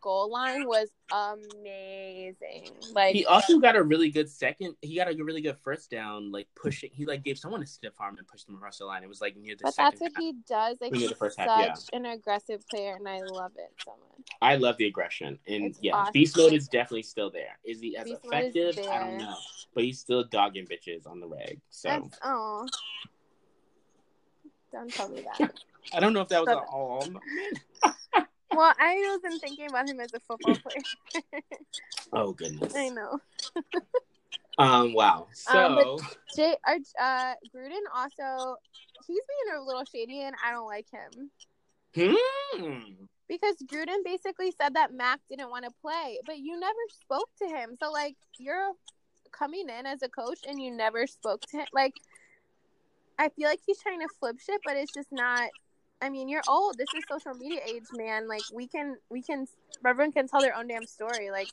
goal line was amazing. Like He also got a really good second. He got a really good first down, like pushing. He like gave someone a stiff arm and pushed them across the line. It was like near the but second. that's what half. he does. Like he's such half, yeah. an aggressive player, and I love it so much. I love the aggression, and It's yeah, awesome. beast mode is definitely still there. Is he as Beast effective? I don't know, but he's still dogging bitches on the reg. So oh. Don't tell me that. [LAUGHS] I don't know if that was all. [LAUGHS] well, I wasn't thinking about him as a football [LAUGHS] player. Oh goodness. I know. [LAUGHS] Um. Wow. Um, So Jay, our, uh, Gruden also, he's being a little shady, and I don't like him hmm. because Gruden basically said that Mack didn't want to play, but you never spoke to him. So like, you're coming in as a coach, and you never spoke to him. Like, I feel like he's trying to flip shit, but it's just not. I mean, you're old. This is social media age, man. Like, we can, we can, everyone can tell their own damn story. Like,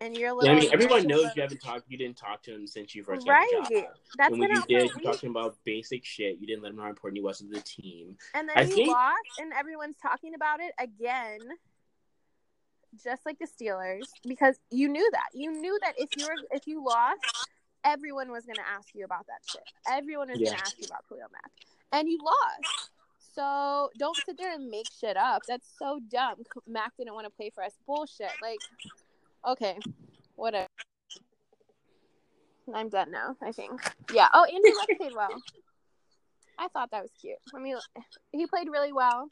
and you're a Yeah. I mean, everyone knows you haven't talked. You didn't talk to him since you first Right. got the job. That's and when you did, you talked to him about basic shit. You didn't let him know how important he was to the team. And then I you think- lost, and everyone's talking about it again, just like the Steelers, because you knew that. You knew that if you were if you lost, everyone was going to ask you about that shit. Everyone was going to ask you about Khalil Mack, and you lost. So don't sit there and make shit up. That's so dumb. Mack didn't want to play for us. Bullshit. Like, okay, whatever. I'm done now. I think. Yeah. Oh, Andrew Luck played well. I thought that was cute. I mean, he played really well.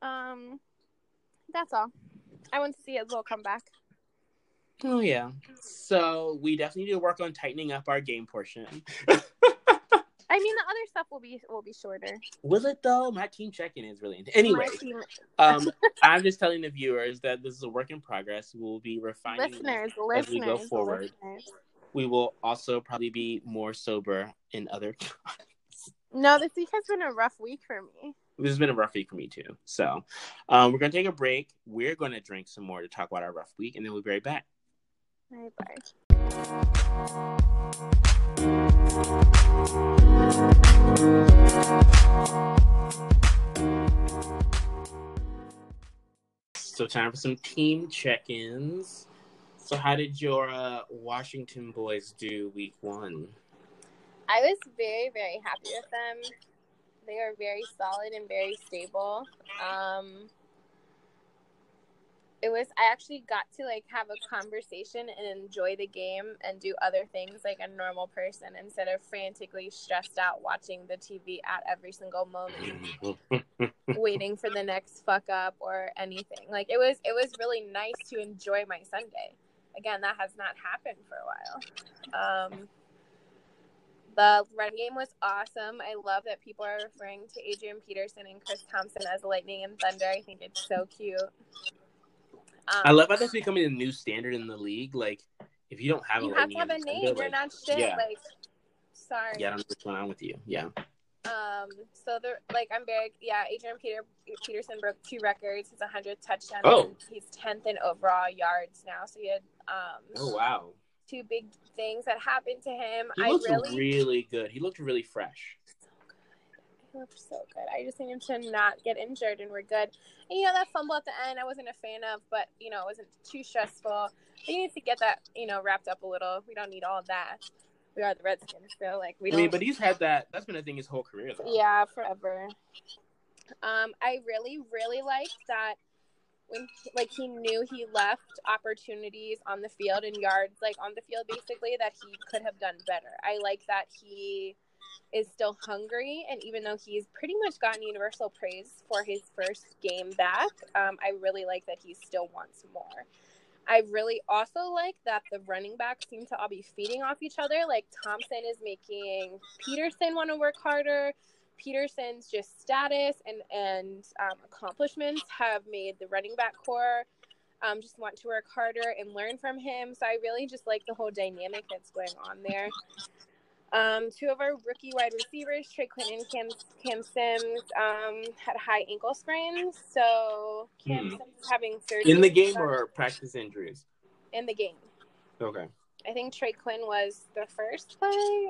Um, that's all. I want to see his little comeback. Oh yeah. So we definitely need to work on tightening up our game portion. [LAUGHS] I mean, the other stuff will be will be shorter. Will it though? My team check-in is really intense. Anyway, team- [LAUGHS] um, I'm just telling the viewers that this is a work in progress. We'll be refining. this. listeners, as we go forward. listeners. We will also probably be more sober in other. [LAUGHS] No, this week has been a rough week for me. this has been a rough week for me too. So, um, we're gonna take a break. We're gonna drink some more to talk about our rough week, and then we'll be right back. Bye bye. So, time for some team check-ins. So, how did your uh, Washington boys do week one? I was very, very happy with them. They are very solid and very stable. Um, it was I actually got to like have a conversation and enjoy the game and do other things like a normal person instead of frantically stressed out watching the TV at every single moment, [LAUGHS] waiting for the next fuck up or anything. Like it was it was really nice to enjoy my Sunday. Again, that has not happened for a while. Um, the run game was awesome. I love that people are referring to Adrian Peterson and Chris Thompson as lightning and thunder. I think it's so cute. Um, I love how that's becoming a new standard in the league. Like, if you don't have a you have to have a name. You're like, not shit. yeah. Like, sorry. Yeah, I don't know what's going on with you. Yeah. Um. So they're like, I'm very yeah. Adrian Peter Peterson broke two records. He's 100 touchdowns. Oh. and He's 10th in overall yards now. So he had um Oh wow. two big things that happened to him. He I looked really really good. He looked really fresh. So good. I just need him to not get injured, and we're good. And you know that fumble at the end, I wasn't a fan of, but you know it wasn't too stressful. He needs to get that you know wrapped up a little. We don't need all that. We are the Redskins, so like we I mean, but he's had that. That's been a thing his whole career, though. yeah, forever. Um, I really, really liked that when like he knew he left opportunities on the field and yards like on the field basically that he could have done better. I like that he is still hungry. And even though he's pretty much gotten universal praise for his first game back, um, I really like that he still wants more. I really also like that the running backs seem to all be feeding off each other. Like Thompson is making Peterson want to work harder. Peterson's just status and and um, accomplishments have made the running back corps um, just want to work harder and learn from him. So I really just like the whole dynamic that's going on there. Um, two of our rookie wide receivers, Trey Quinn and Cam, Cam Sims, um, had high ankle sprains. So Cam hmm. Sims is having surgery. In the game or practice injuries? In the game. Okay. I think Trey Quinn was the first play,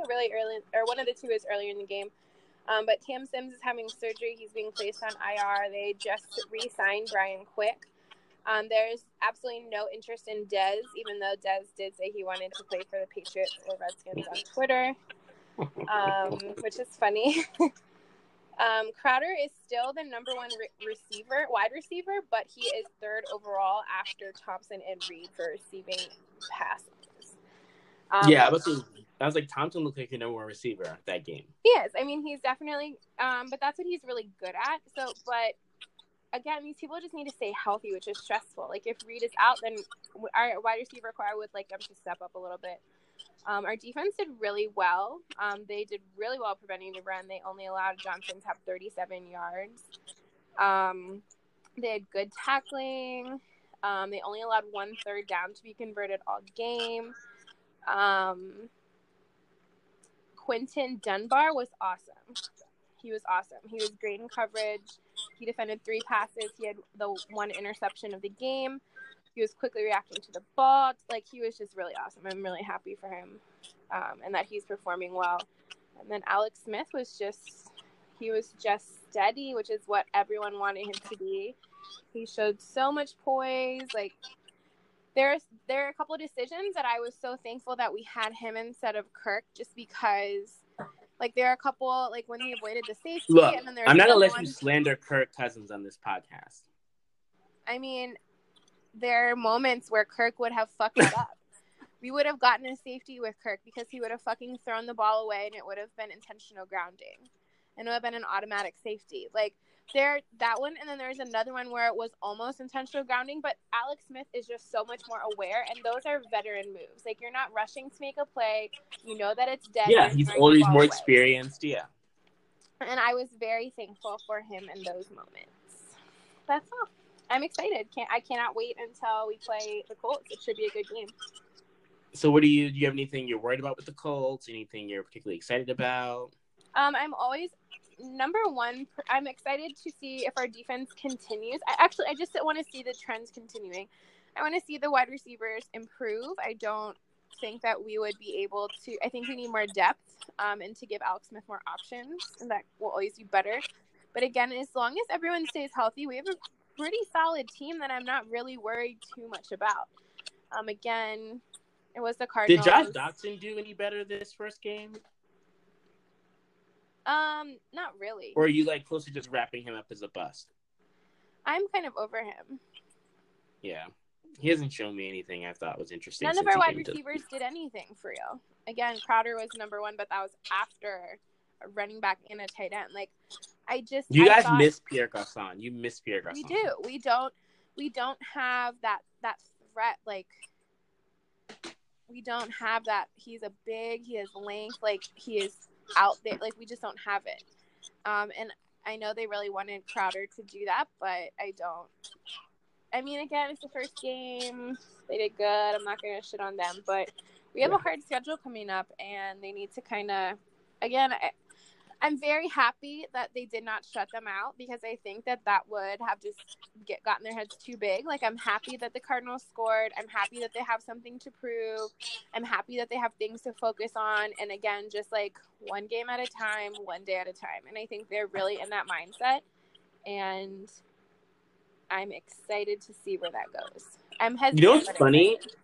really early, or one of the two is earlier in the game. Um, but Cam Sims is having surgery. He's being placed on IR. They just re signed Brian Quick. Um, there's absolutely no interest in Dez, even though Dez did say he wanted to play for the Patriots or Redskins on Twitter, um, [LAUGHS] which is funny. [LAUGHS] um, Crowder is still the number one re- receiver, wide receiver, but he is third overall after Thompson and Reed for receiving passes. Um, yeah, I was, I was like Thompson looked like a number one receiver that game. He is. I mean, he's definitely, um, but that's what he's really good at. So, but again, these people just need to stay healthy, which is stressful. Like if Reed is out, then our wide receiver corps, would like them to step up a little bit. Um, our defense did really well. Um, they did really well preventing the run. They only allowed Johnson to have 37 yards. Um, they had good tackling. Um, they only allowed one third down to be converted all game. Um, Quinton Dunbar was awesome. He was awesome. He was great in coverage. He defended three passes. He had the one interception of the game. He was quickly reacting to the ball. Like he was just really awesome. I'm really happy for him, um, and that he's performing well. And then Alex Smith was just he was just steady, which is what everyone wanted him to be. He showed so much poise. Like there's there are a couple of decisions that I was so thankful that we had him instead of Kirk, just because like there are a couple like when he avoided the safety. Look, and then I'm not gonna let you slander Kirk Cousins on this podcast. I mean, there are moments where Kirk would have fucked it up. [LAUGHS] we would have gotten a safety with Kirk because he would have fucking thrown the ball away and it would have been intentional grounding. And it would have been an automatic safety. Like there that one and then there's another one where it was almost intentional grounding but alex smith is just so much more aware and those are veteran moves. Like you're not rushing to make a play. You know that it's dead. Yeah he's older he's more away. experienced yeah. And i was very thankful for him in those moments. That's all. I'm excited. Can't i cannot wait until we play the colts. It should be a good game. So what do you do you have anything you're worried about with the colts? Anything you're particularly excited about? Um, I'm always number one, I'm excited to see if our defense continues. I actually, I just want to see the trends continuing. I want to see the wide receivers improve. I don't think that we would be able to. I think we need more depth um, and to give Alex Smith more options, and that will always be better. But again, as long as everyone stays healthy, we have a pretty solid team that I'm not really worried too much about. Um, again, it was the Cardinals. Did Josh Doctson do any better this first game? Um, not really. Or are you like close to just wrapping him up as a bust? I'm kind of over him. Yeah. He hasn't shown me anything I thought was interesting. None of our wide receivers to... did anything for real. Again, Crowder was number one, but that was after a running back and a tight end. Like, I just you I guys thought... miss Pierre Garcon. You miss Pierre Garcon. We do. We don't. We don't have that that threat. Like, we don't have that. He's a big. He has length. Like, he is out there. Like we just don't have it. Um, and I know they really wanted Crowder to do that, but I don't. I mean, again, it's the first game. They did good. I'm not going to shit on them, but we have a hard schedule coming up, and they need to kind of, again, I, I'm very happy that they did not shut them out because I think that that would have just get gotten their heads too big. Like I'm happy that the Cardinals scored. I'm happy that they have something to prove. I'm happy that they have things to focus on. And again, just like one game at a time, one day at a time. And I think they're really in that mindset. And I'm excited to see where that goes. I'm hesitant. You know what's funny? Excited.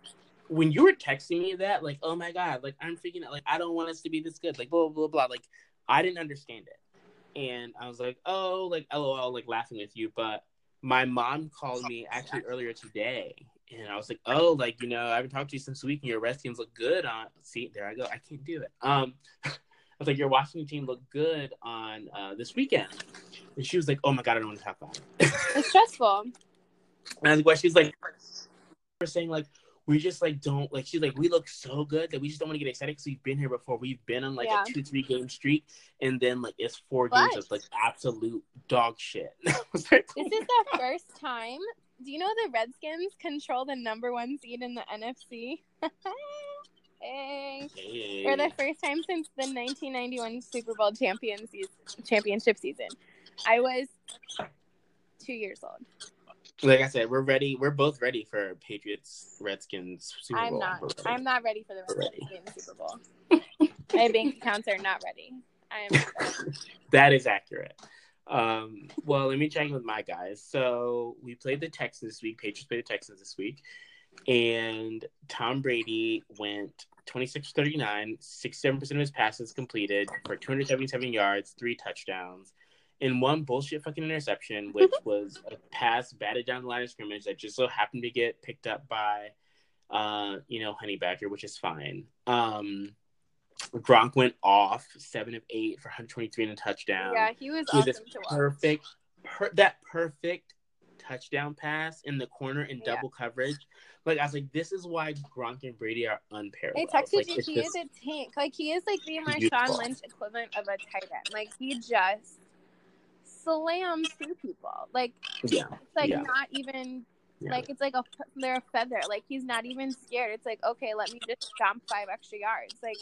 When you were texting me that, like, oh my god, like I'm freaking out, like I don't want us to be this good, like blah blah blah, blah. like I didn't understand it. And I was like, oh, like LOL, like laughing with you. But my mom called me actually earlier today. And I was like, oh, like, you know, I haven't talked to you since the week and your Redskins look good on. See, there I go. I can't do it. Um, [LAUGHS] I was like, your Washington team looked good on uh, this weekend. And she was like, oh my God, I don't want to talk about it. It's stressful. [LAUGHS] and I was like, she's like, we're saying like, we just like don't like she's like we look so good that we just don't want to get excited because we've been here before we've been on like Yeah. a two three game streak and then like it's four games of like absolute dog shit [LAUGHS] This is the first time. Do you know the Redskins control the number one seed in the NFC? hey. Hey. For the first time since the 1991 Super Bowl champion season, championship season. I was two years old. Like I said we're ready we're both ready for Patriots Redskins Super I'm Bowl not. We're ready. I'm not ready for the Redskins to win the Super Bowl. My bank accounts are not ready. I am. [LAUGHS] that is accurate. Um, well, let me check in with my guys. So we played the Texans this week. Patriots played the Texans this week. And Tom Brady went 26 39, 67% of his passes completed for 277 yards, three touchdowns, and one bullshit fucking interception, which [LAUGHS] was a pass batted down the line of scrimmage that just so happened to get picked up by, uh, you know, Honey Badger, which is fine. Um, Gronk went off seven of eight for 123 and a touchdown. Yeah, he was He awesome to watch. perfect, per- that perfect touchdown pass in the corner in Yeah. double coverage. Like I was like, this is why Gronk and Brady are I unparalleled. texted like, you. He just- is a tank. Like he is like the. Marshawn Lynch equivalent of a tight end. Like he just slams through people. Like yeah, it's like Yeah. not even yeah. like it's like a they're a feather. Like he's not even scared. It's like okay, let me just jump five extra yards. Like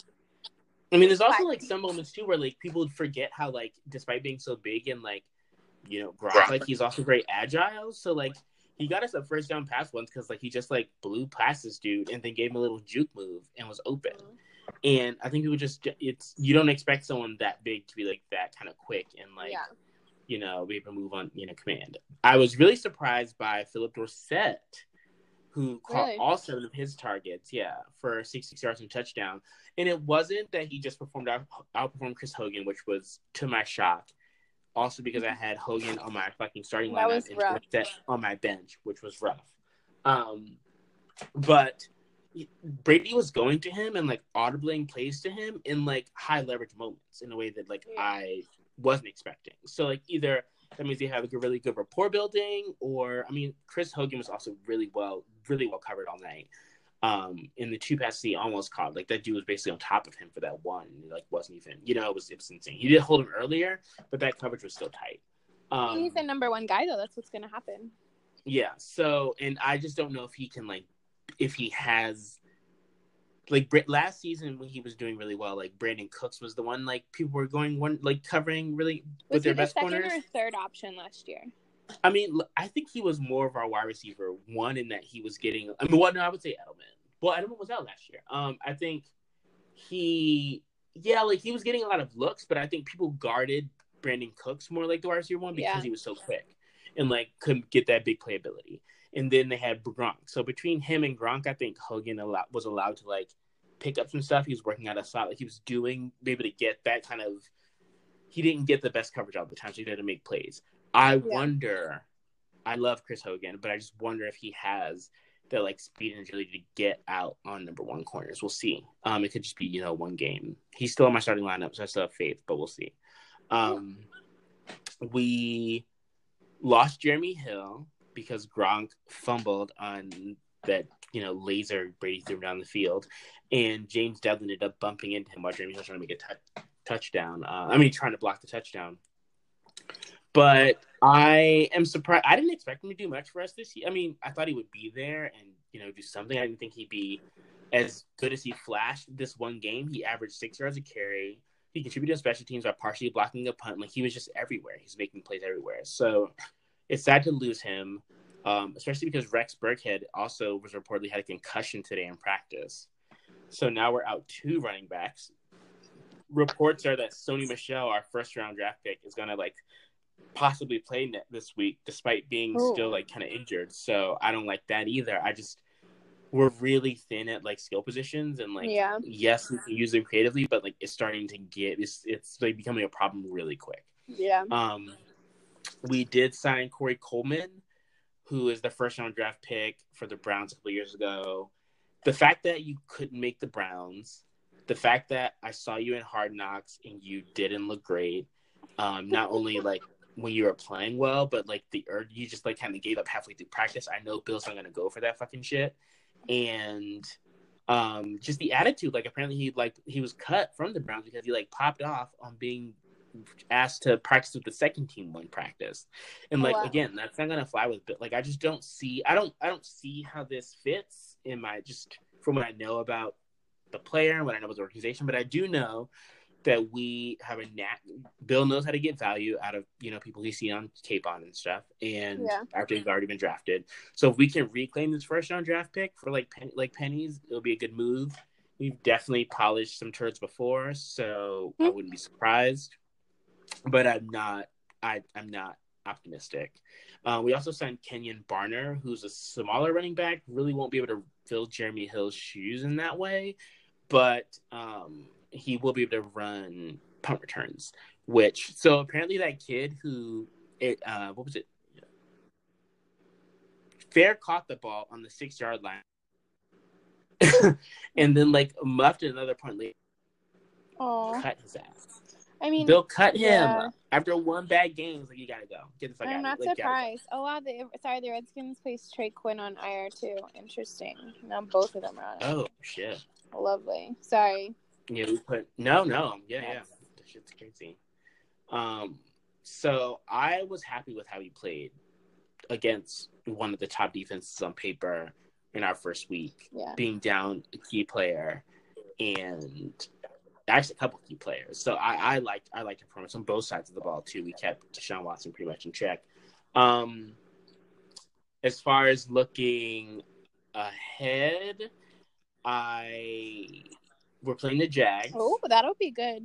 I mean, there's also like some moments too where like people forget how like despite being so big and like you know Gronk, like he's also very agile. So like he got us a first down pass once because like he just like blew past this dude and then gave him a little juke move and was open. Mm-hmm. And I think people just it's you don't expect someone that big to be like that kind of quick and like yeah, you know be able to move on you know command. I was really surprised by Phillip Dorsett, who caught Really? all seven of his targets, yeah, for 66 yards and touchdown. And it wasn't that he just performed out outperformed Chris Hogan, which was to my shock. Also because I had Hogan on my fucking starting That lineup and on my bench, which was rough. Um, but Brady was going to him and like audibling plays to him in like high leverage moments in a way that like Yeah. I wasn't expecting. So like either that means they have like a really good rapport building, or I mean, Chris Hogan was also really well, really well covered all night. Um, in the two passes he almost caught, like that dude was basically on top of him for that one. and, Like wasn't even, you know, it was it was insane. He did hold him earlier, but that coverage was still tight. Um, he's the number one guy though. That's what's gonna happen. yeah. So, and I just don't know if he can like, if he has, like last season when he was doing really well, like Brandin Cooks was the one like people were going one like covering really Was with he their the best second corners. or third option last year? I mean, I think he was more of our wide receiver. One in that he was getting. I mean, well, no, I would say Edelman. Well, Edelman was out last year. Um, I think he, yeah, like he was getting a lot of looks, but I think people guarded Brandin Cooks more like the wide receiver one because Yeah. he was so quick and like couldn't get that big playability. And then they had Gronk. So between him and Gronk, I think Hogan allowed, was allowed to like pick up some stuff. He was working out a slot. Like he was doing, be able to get that kind of. He didn't get the best coverage all the time, so he had to make plays. I wonder. I love Chris Hogan, but I just wonder if he has the like speed and agility to get out on number one corners. We'll see. Um, it could just be you know one game. He's still in my starting lineup, so I still have faith, but we'll see. Um, we lost Jeremy Hill because Gronk fumbled on that you know laser Brady threw down the field, and James Develin ended up bumping into him while Hill was trying to make a touchdown. Uh, I mean, trying to block the touchdown. But I am surprised. I didn't expect him to do much for us this year. I mean, I thought he would be there and you know do something. I didn't think he'd be as good as he flashed this one game. He averaged six yards a carry. He contributed on special teams by partially blocking a punt. Like he was just everywhere. He's making plays everywhere. So it's sad to lose him, um, especially because Rex Burkhead also was reportedly had a concussion today in practice. So now we're out two running backs. Reports are that Sony Michel, our first round draft pick, is gonna like possibly play this week, despite being Oh. still like kind of injured. So I don't like that either. I just we're really thin at like skill positions and like Yeah. yes, we can use them creatively, but like it's starting to get it's it's like becoming a problem really quick. Yeah. Um, we did sign Corey Coleman, who is the first round draft pick for the Browns a couple years ago. The fact that you couldn't make the Browns the fact that I saw you in Hard Knocks and you didn't look great. Um, not only like when you were playing well, but like the urge, you just like kind of gave up halfway through practice. I know Bill's not gonna go for that fucking shit, and um, just the attitude. Like apparently he like he was cut from the Browns because he like popped off on being asked to practice with the second team one practice, and like wow. again, that's not gonna fly with Bill. Like I just don't see. I don't. I don't see how this fits in my just from what I know about the player and what I know about the organization. But I do know that we have a nat. Bill knows how to get value out of you know people he see on tape on and stuff, and yeah. after he's already been drafted. So if we can reclaim this first round draft pick for like pen, like pennies, it'll be a good move. We've definitely polished some turds before, so mm-hmm. I wouldn't be surprised. But I'm not. I I'm not optimistic. Uh, we also signed Kenjon Barner, who's a smaller running back. Really won't be able to fill Jeremy Hill's shoes in that way, but um, he will be able to run punt returns. Which so apparently that kid who it uh what was it? Fair caught the ball on the six yard line, [LAUGHS] and then like muffed another punt later. Oh, cut his ass. I mean, Bill cut him yeah. after one bad game. Like, you gotta go. Get the fuck I'm out. not like, surprised. Oh wow, the, sorry, the Redskins placed Trey Quinn on IR too. Interesting. Now both of them are on. It. Oh shit. Lovely. Sorry. Yeah, we put no, no, yeah, yeah. The shit's crazy. Um, so I was happy with how he played against one of the top defenses on paper in our first week, yeah. being down a key player and actually a couple key players. So I, I liked I liked performance on both sides of the ball too. We kept Deshaun Watson pretty much in check. Um, as far as looking ahead, I we're playing the Jags. Oh, that'll be good.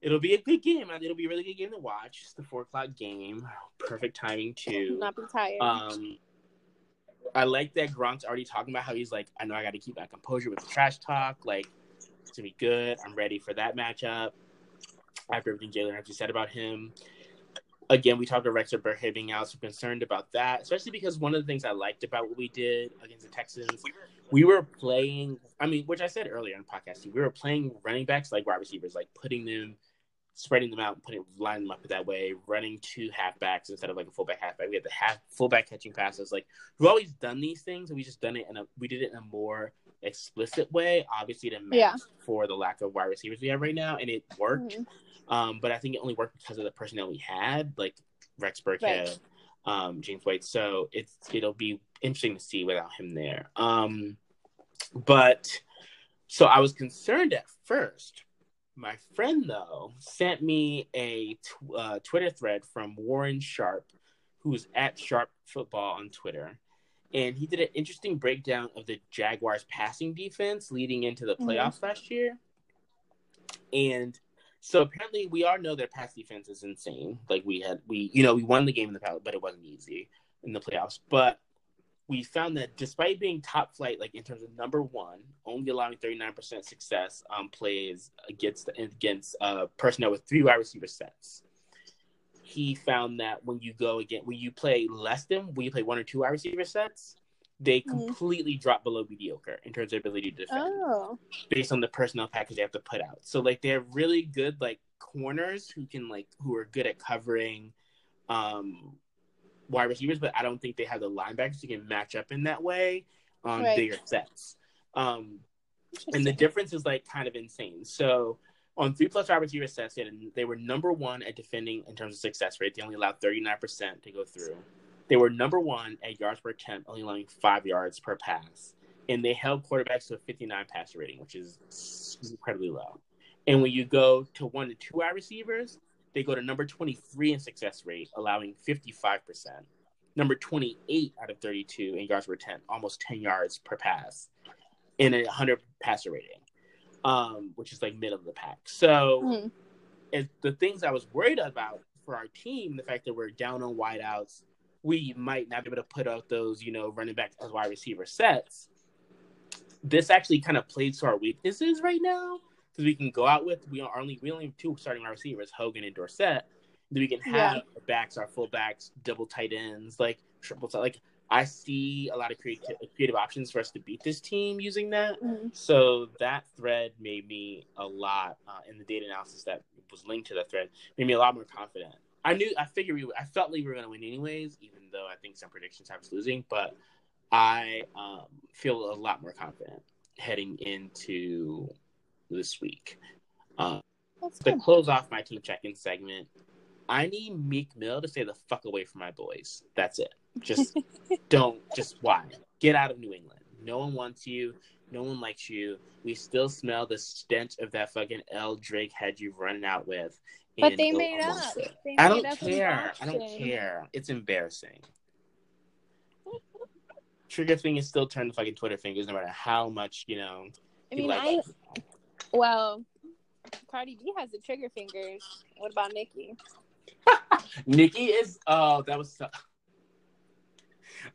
It'll be a good game. It'll be a really good game to watch. It's the four o'clock game. Perfect timing too. Not be tired. Um, I like that Gronk's already talking about how he's like, I know I got to keep my composure with the trash talk. Like, it's gonna be good. I'm ready for that matchup. After everything Jalen Ramsey said about him, again, we talked to Rex Burkhead being out, so concerned about that, especially because one of the things I liked about what we did against the Texans, we were playing. I mean, which I said earlier in the podcast, we were playing running backs like wide receivers, like putting them, spreading them out, putting lining them up that way, running two halfbacks instead of like a fullback halfback. We had the half fullback catching passes. Like we've always done these things, and we just done it in a we did it in a more explicit way, obviously to match yeah. for the lack of wide receivers we have right now, and it worked. Mm-hmm. Um, but I think it only worked because of the personnel we had, like Rex Burkhead, right. um, James White. So it's it'll be interesting to see without him there. Um, but so I was concerned at first. My friend though sent me a tw- uh, Twitter thread from Warren Sharp, who's at Sharp Football on Twitter, and he did an interesting breakdown of the Jaguars' passing defense leading into the mm-hmm. playoffs mm-hmm. last year. And so apparently, we all know their pass defense is insane. Like we had, we you know we won the game in the palace, but it wasn't easy in the playoffs. But we found that despite being top flight, like in terms of number one, only allowing thirty nine percent success on plays against against uh, personnel with three wide receiver sets. He found that when you go again, when you play less than when you play one or two wide receiver sets, they mm-hmm. completely mm-hmm. drop below mediocre in terms of ability to defend oh. based on the personnel package they have to put out. So like they're really good like corners who can like who are good at covering um wide receivers, but I don't think they have the linebackers who can match up in that way on right. bigger sets. Um and the difference is like kind of insane. So on three plus receiver sets, they were number one at defending in terms of success rate. They only allowed 39% to go through. They were number one at yards per attempt, only allowing five yards per pass. And they held quarterbacks to a 59 passer rating, which is incredibly low. And when you go to one to two wide receivers, they go to number 23 in success rate, allowing 55%. Number 28 out of 32 in yards per attempt, almost 10 yards per pass, in a 100 passer rating, um, which is like middle of the pack. So, mm-hmm. the things I was worried about for our team, the fact that we're down on wideouts, we might not be able to put out those, you know, running back as wide receiver sets. This actually kind of plays to our weaknesses right now because we can go out with we are only we only have two starting wide receivers, Hogan and Dorsett. Then we can have yeah. backs, our full backs, double tight ends, like triple tight like I see a lot of creative creative options for us to beat this team using that. Mhm. So that thread made me a lot, uh, in the data analysis that was linked to that thread, made me a lot more confident. I knew, I figured we, I felt like we were going to win anyways, even though I think some predictions have us losing. But I um, feel a lot more confident heading into this week. Um, to close off my team check-in segment, I need Meek Mill to stay the fuck away from my boys. That's it. Just don't. Just why? Get out of New England. No one wants you. No one likes you. We still smell the stench of that fucking L Drake had you running out with. But they made up. They I made don't up care. I don't care. It's embarrassing. Trigger is still turning fucking Twitter fingers, no matter how much you know. I mean, like I it. well, Cardi B has the trigger fingers. What about Nicki? [LAUGHS] Nicki is oh that was so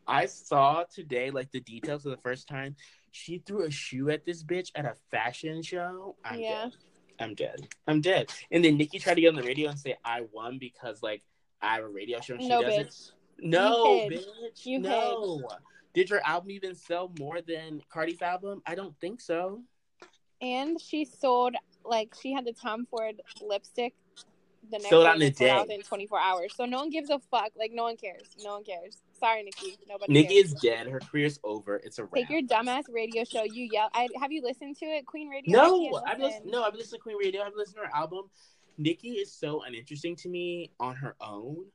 I saw today like the details for the first time. She threw a shoe at this bitch at a fashion show. I'm Yeah. dead. I'm dead. I'm dead. And then Nicki tried to get on the radio and say I won because like I have a radio show and she No, doesn't. bitch. No, hid. bitch. You no. Did your album even sell more than Cardi's album? I don't think so. And she sold like she had the Tom Ford lipstick. The next Sold day out in a day. in 24 hours. So no one gives a fuck. Like no one cares. No one cares. Sorry, Nicki. Nobody Nicki cares. is dead. Her career's over. It's a wrap. Take your dumbass radio show. You yell. I, have you listened to it, Queen Radio? No, I've listened. No, I've listened to Queen Radio. I've listened to her album. Nicki is so uninteresting to me on her own.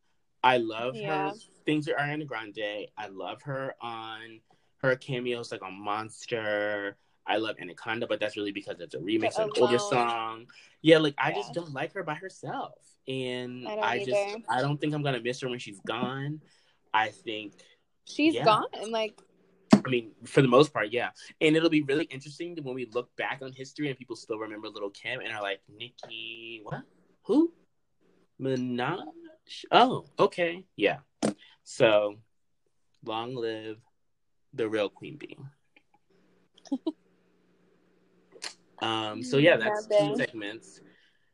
I love Yeah. her things with Ariana Grande. I love her on her cameos, like on Monster. I love Anaconda, but that's really because it's a remix of an older song. Yeah, like I Yeah. just don't like her by herself, and I I, just either. I don't think I'm gonna miss her when she's gone. I think She's Yeah. gone. And like I mean, for the most part, yeah. And it'll be really interesting when we look back on history and people still remember Lil' Kim and are like, Nicki, what? Who? Minaj? Oh, okay. Yeah. So, long live the real Queen Bee. [LAUGHS] um. So yeah, that's two segments.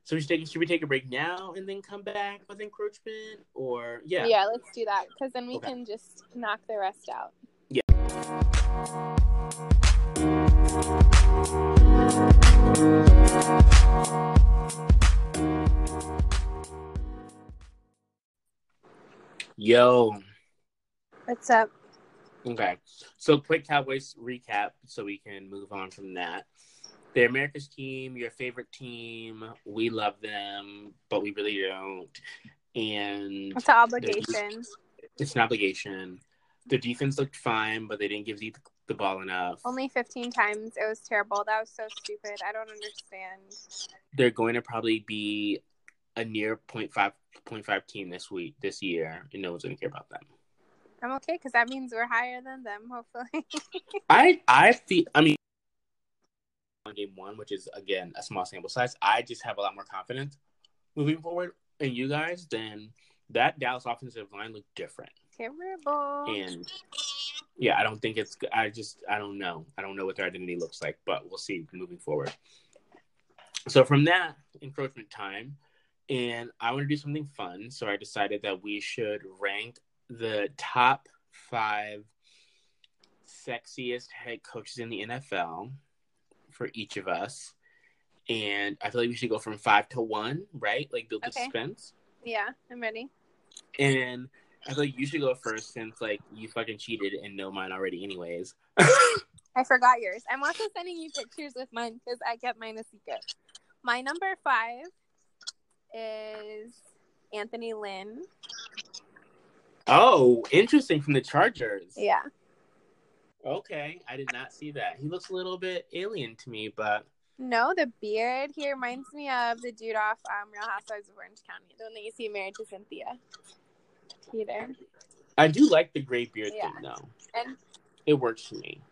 So we should take should we take a break now and then come back with encroachment or yeah yeah, let's do that because then we Okay. can just knock the rest out. Yeah. Yo What's up? Okay. So quick Cowboys recap so we can move on from that. They're America's team, your favorite team. We love them, but we really don't. And It's an obligation. it's an obligation. The defense looked fine, but they didn't give Zeke the ball enough. Only 15 times. It was terrible. That was so stupid. I don't understand. They're going to probably be a near 0.5, 0.5 team this week, this year, and no one's going to care about them. I'm okay because that means we're higher than them, hopefully. [LAUGHS] I I feel I mean on game one, which is again a small sample size, I just have a lot more confidence moving forward in you guys than that Dallas offensive line looked different. terrible. And yeah, I don't think it's I just I don't know. I don't know what their identity looks like, but we'll see moving forward. So from that encroachment time, and I want to do something fun, so I decided that we should rank the top five sexiest head coaches in the NFL for each of us. And I feel like we should go from five to one, right? Like build the Okay. suspense. yeah, I'm ready. And I feel like you should go first since like you fucking cheated and know mine already anyways. I forgot yours. I'm also sending you pictures with mine because I kept mine a secret. My number five is Anthony Lynn. Oh, interesting from the Chargers. Yeah. Okay, I did not see that. He looks a little bit alien to me, but No, the beard. He reminds me of the dude off um, Real Housewives of Orange County, the one that you see married to Cynthia. Peter. I do like the gray beard Yeah. thing though. And It works for me.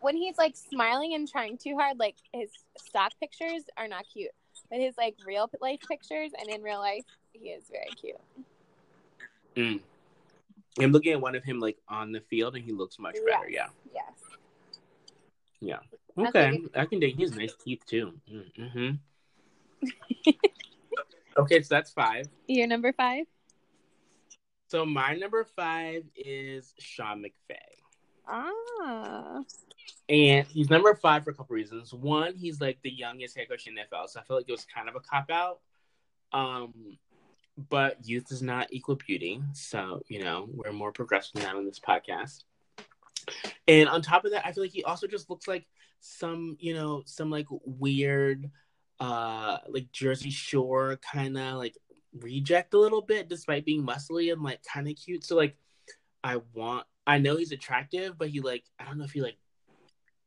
when he's like smiling and trying too hard, like his stock pictures are not cute. But his like real life pictures and in real life, he is very cute. Mm. I'm looking at one of him like on the field, and he looks much better. Yeah. Yes. Okay, Okay. I can dig. He has nice teeth too. Mm-hmm. [LAUGHS] okay, so that's five. You're number five? So my number five is Sean McVay. Ah. And he's number five for a couple reasons. One, he's like the youngest head coach in the NFL, so I feel like it was kind of a cop out. Um, but youth does not equal beauty, so you know we're more progressive now on this podcast. And on top of that, I feel like he also just looks like some, you know, some like weird, uh, like Jersey Shore kind of like reject a little bit, despite being muscly and like kind of cute. So like, I want. I know he's attractive, but he like I don't know if he like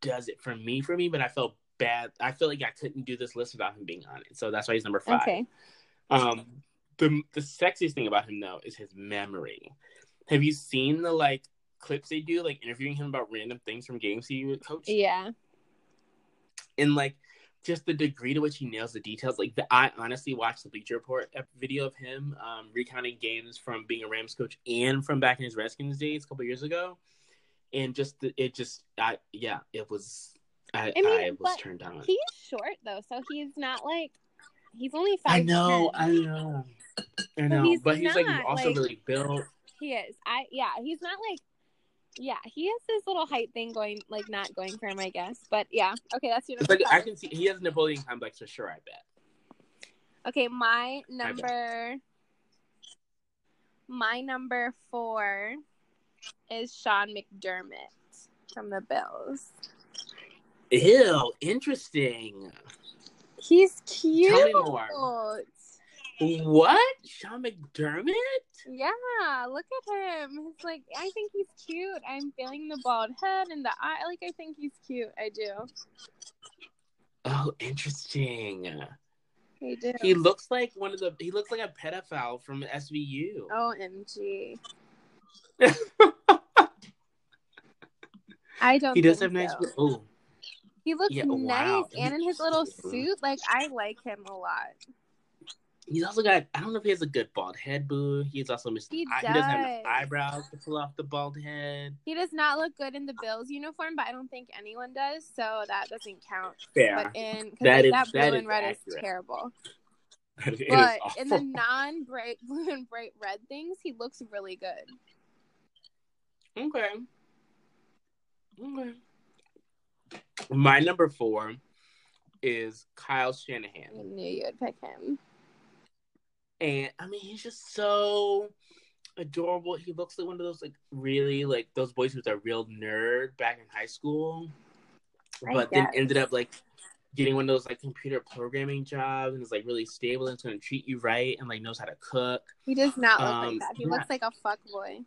does it for me for me, but I felt bad. I feel like I couldn't do this list without him being on it. So that's why he's number five. Okay. Um the the sexiest thing about him though is his memory. Have you seen the like clips they do like interviewing him about random things from games he would coach? Yeah. And like just the degree to which he nails the details. Like the, I honestly watched the Bleacher Report video of him um, recounting games from being a Rams coach and from back in his Redskins days a couple years ago and just it just I yeah it was I I, I mean, was turned on. He's short though, so he's not like he's only five. I know, I know, I know, he's but he's like also like- really built. He is. I yeah. He's not like. Yeah, he has this little height thing going, like not going for him, I guess. But yeah, okay, that's your number like I can see he has Napoleon complex for sure. I bet. Okay, my number. My number four is Sean McDermott from the Bills. Ew, interesting. He's cute. Tell me more. What? Sean McDermott? Yeah, look at him. He's like, I think he's cute. I'm feeling the bald head and the eye. Like, I think he's cute. I do. Oh, interesting. He do. He looks like one of the. He looks like a pedophile from SVU. OMG. [LAUGHS] I don't. he does have nice. Oh, He looks Yeah, nice, wow. and in his little suit, like I like him a lot. he's also got. I don't know if he has a good bald head, boo. He's also mis- He I- he doesn't have enough eyebrows to pull off the bald head. He does not look good in the Bills uniform, but I don't think anyone does, so that doesn't count. Fair. But in That is- that blue that and red accurate. is terrible. [LAUGHS] It is but in the non bright [LAUGHS] blue and bright red things, he looks really good. Okay. Okay. My number four is Kyle Shanahan. I knew you would pick him. And I mean he's just so adorable. He looks like one of those like really like those boys who's a real nerd back in high school. I But then ended up like getting one of those like computer programming jobs and is like really stable and it's gonna treat you right and like knows how to cook. He does not look Um, like that. He yeah. looks like a fuck boy.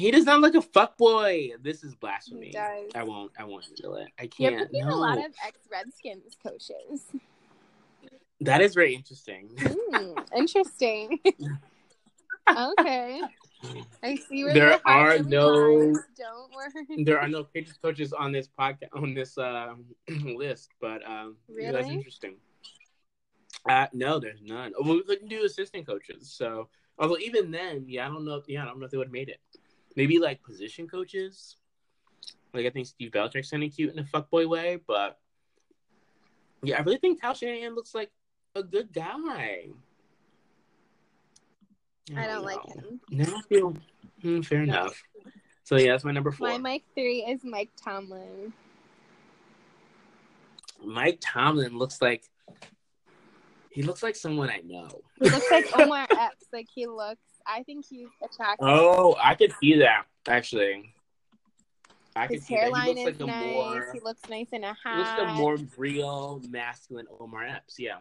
He does not look a fuck boy. This is blasphemy. He does. I won't I won't handle it. I can't. have seen no. a lot of ex Redskins coaches. That is very interesting. Hmm, [LAUGHS] interesting. okay. I see where There are no- Don't worry. there are no Patriots coaches on this podcast on this uh, [CLEARS THROAT] list, but um, yeah, that's interesting. Uh, no, there's none. Well, we couldn't do assistant coaches, so although even then, yeah, I don't know. Yeah, I don't know if they would have made it. Maybe like position coaches. Like I think Steve Belichick's kind of cute in a fuckboy way, but yeah, I really think Kyle Shanahan looks like a good guy. I don't like him. No, I feel hmm, fair No. enough. So yeah, that's my number four. My Mike three is Mike Tomlin. Mike Tomlin looks like he looks like someone I know. He looks like [LAUGHS] Omar Epps. Like he looks. I think he's attractive. Oh, I could see that actually. I His see that. He hairline is like nice. more He looks nice in a he looks hat. like a more real masculine Omar Epps. Yeah.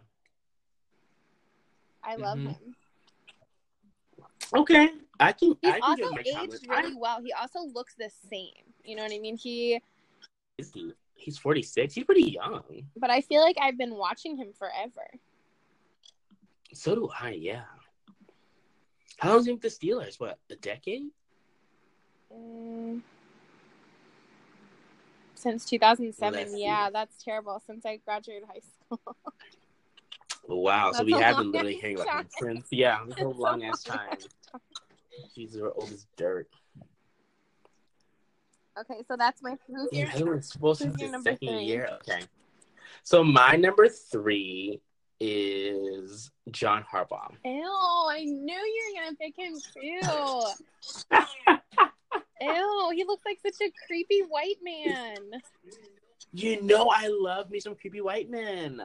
I love Mhm. him. Okay, I can. He's I can also get Mike Tomlin. aged really well. He also looks the same. You know what I mean? He, I, is he? He's forty six. He's pretty young. but I feel like I've been watching him forever. So do I. Yeah. How long's he with the Steelers? What a decade? Mm. Since 2007. Let's see. yeah, that's terrible. Since I graduated high school. Wow. so we have been literally [LAUGHS] about him since. Yeah, [LAUGHS] [LAUGHS] a It's long ass time. Jesus, we're old as dirt. okay, so that's my who's Yeah, your supposed who's your number second three? year. Okay. So my number three is John Harbaugh. Ew, I knew you were gonna pick him too. [LAUGHS] Ew, he looks like such a creepy white man. You know, I love me some creepy white men.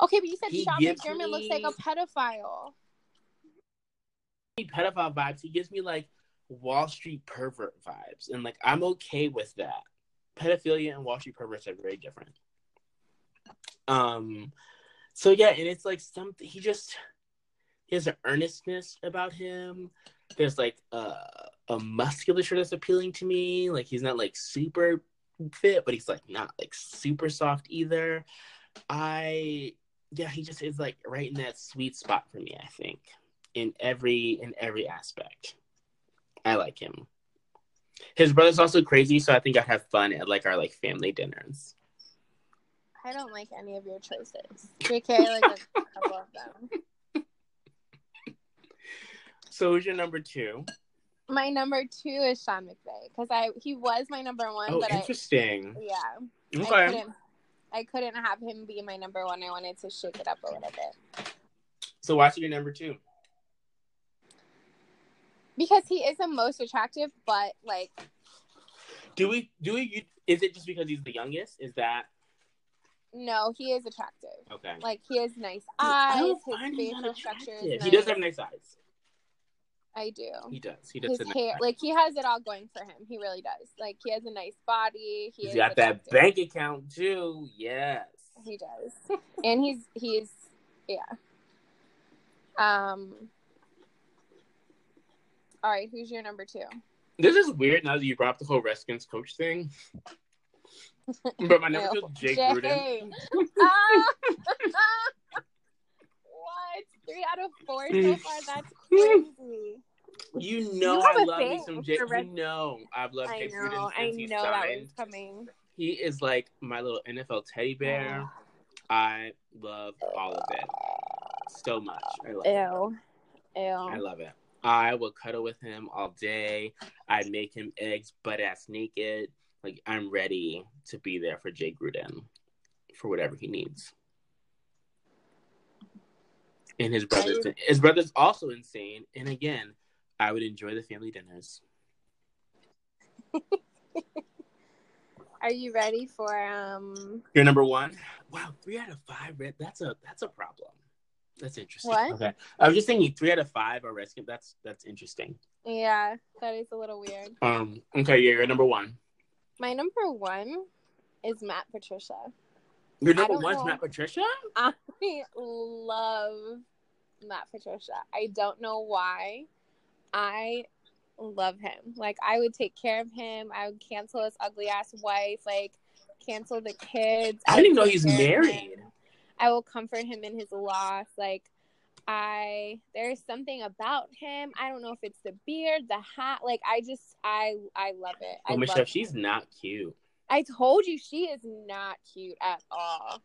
Okay, but you said He Sean gives McDermott looks like a pedophile. Pedophile vibes. He gives me like Wall Street pervert vibes, and like I'm okay with that. Pedophilia and Wall Street perverts are very different. Um, so yeah, and it's like something he just he has an earnestness about him. There's like a a musculature that's appealing to me. Like he's not like super fit, but he's like not like super soft either. I yeah, he just is like right in that sweet spot for me, I think. In every in every aspect. I like him. His brother's also crazy, so I think I'd have fun at like our like family dinners. I don't like any of your choices. JK, I like a [LAUGHS] couple of them. So who's your number two? My number two is Sean McVay because I he was my number one, Oh, but I interesting. yeah I Okay. couldn't I couldn't have him be my number one. I wanted to shake it up a little bit So why's your number two? because he is the most attractive, but like Do we do we is it just because he's the youngest? Is that no, he is attractive. okay? Like he has nice eyes, his facial structure nice. He does have nice eyes. I do. He does. He does. his nice hair, eyes. like he has it all going for him. He really does. Like he has a nice body. He got that bank account too. Yes. He does, [LAUGHS] and he's he's yeah. Um. All right, who's your number two? This is weird now that you brought up the whole Redskins coach thing. But my Ew. is Jake Jay. Gruden. Ah! what? Three out of four so far. That's crazy. You know You I love me some Jake. You know I've loved I Jake know. Gruden I since he know that was coming. He is like my little NFL teddy bear. I love all of it so much. I love it. Ew. I love it. I will cuddle with him all day. I make him eggs butt ass naked. Like I'm ready to be there for Jay Gruden for whatever he needs. And his brother's his brother's also insane. And again, I would enjoy the family dinners. [LAUGHS] Are you ready for um? You're number one. Wow, three out of five. Red. That's a that's a problem. That's interesting. What? Okay, I was just thinking three out of five are Redskins. That's that's interesting. Yeah, that is a little weird. Um. Okay, yeah, you're number one. My number one is Matt Patricia. Your I number one's know. Matt Patricia. I love Matt Patricia. I don't know why. I love him. Like I would take care of him. I would cancel his ugly ass wife. Like cancel the kids. I didn't even know he's take care of married. him. I will comfort him in his loss. Like I there's something about him. I don't know if it's the beard, the hat. Like I just I I love it. I Oh, love Michelle, him. she's not cute. I told you she is not cute at all.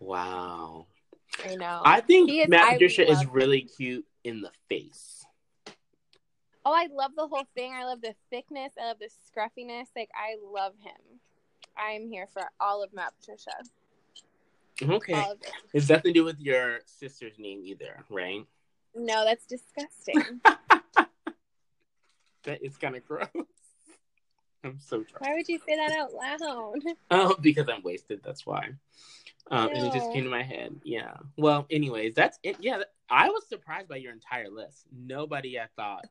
Wow. I know. I think is- Matt Patricia is love- really cute in the face. Oh, I love the whole thing. I love the thickness. I love the scruffiness. Like I love him. I'm here for all of Matt Patricia. Okay. It. It's nothing to do with your sister's name either, right? No, that's disgusting. [LAUGHS] That is kind of gross. I'm so drunk. Why would you say that out loud? [LAUGHS] Oh, because I'm wasted. That's why. Um, and it just came to my head. Yeah. Well, anyways, that's it. Yeah, I was surprised by your entire list. Nobody I thought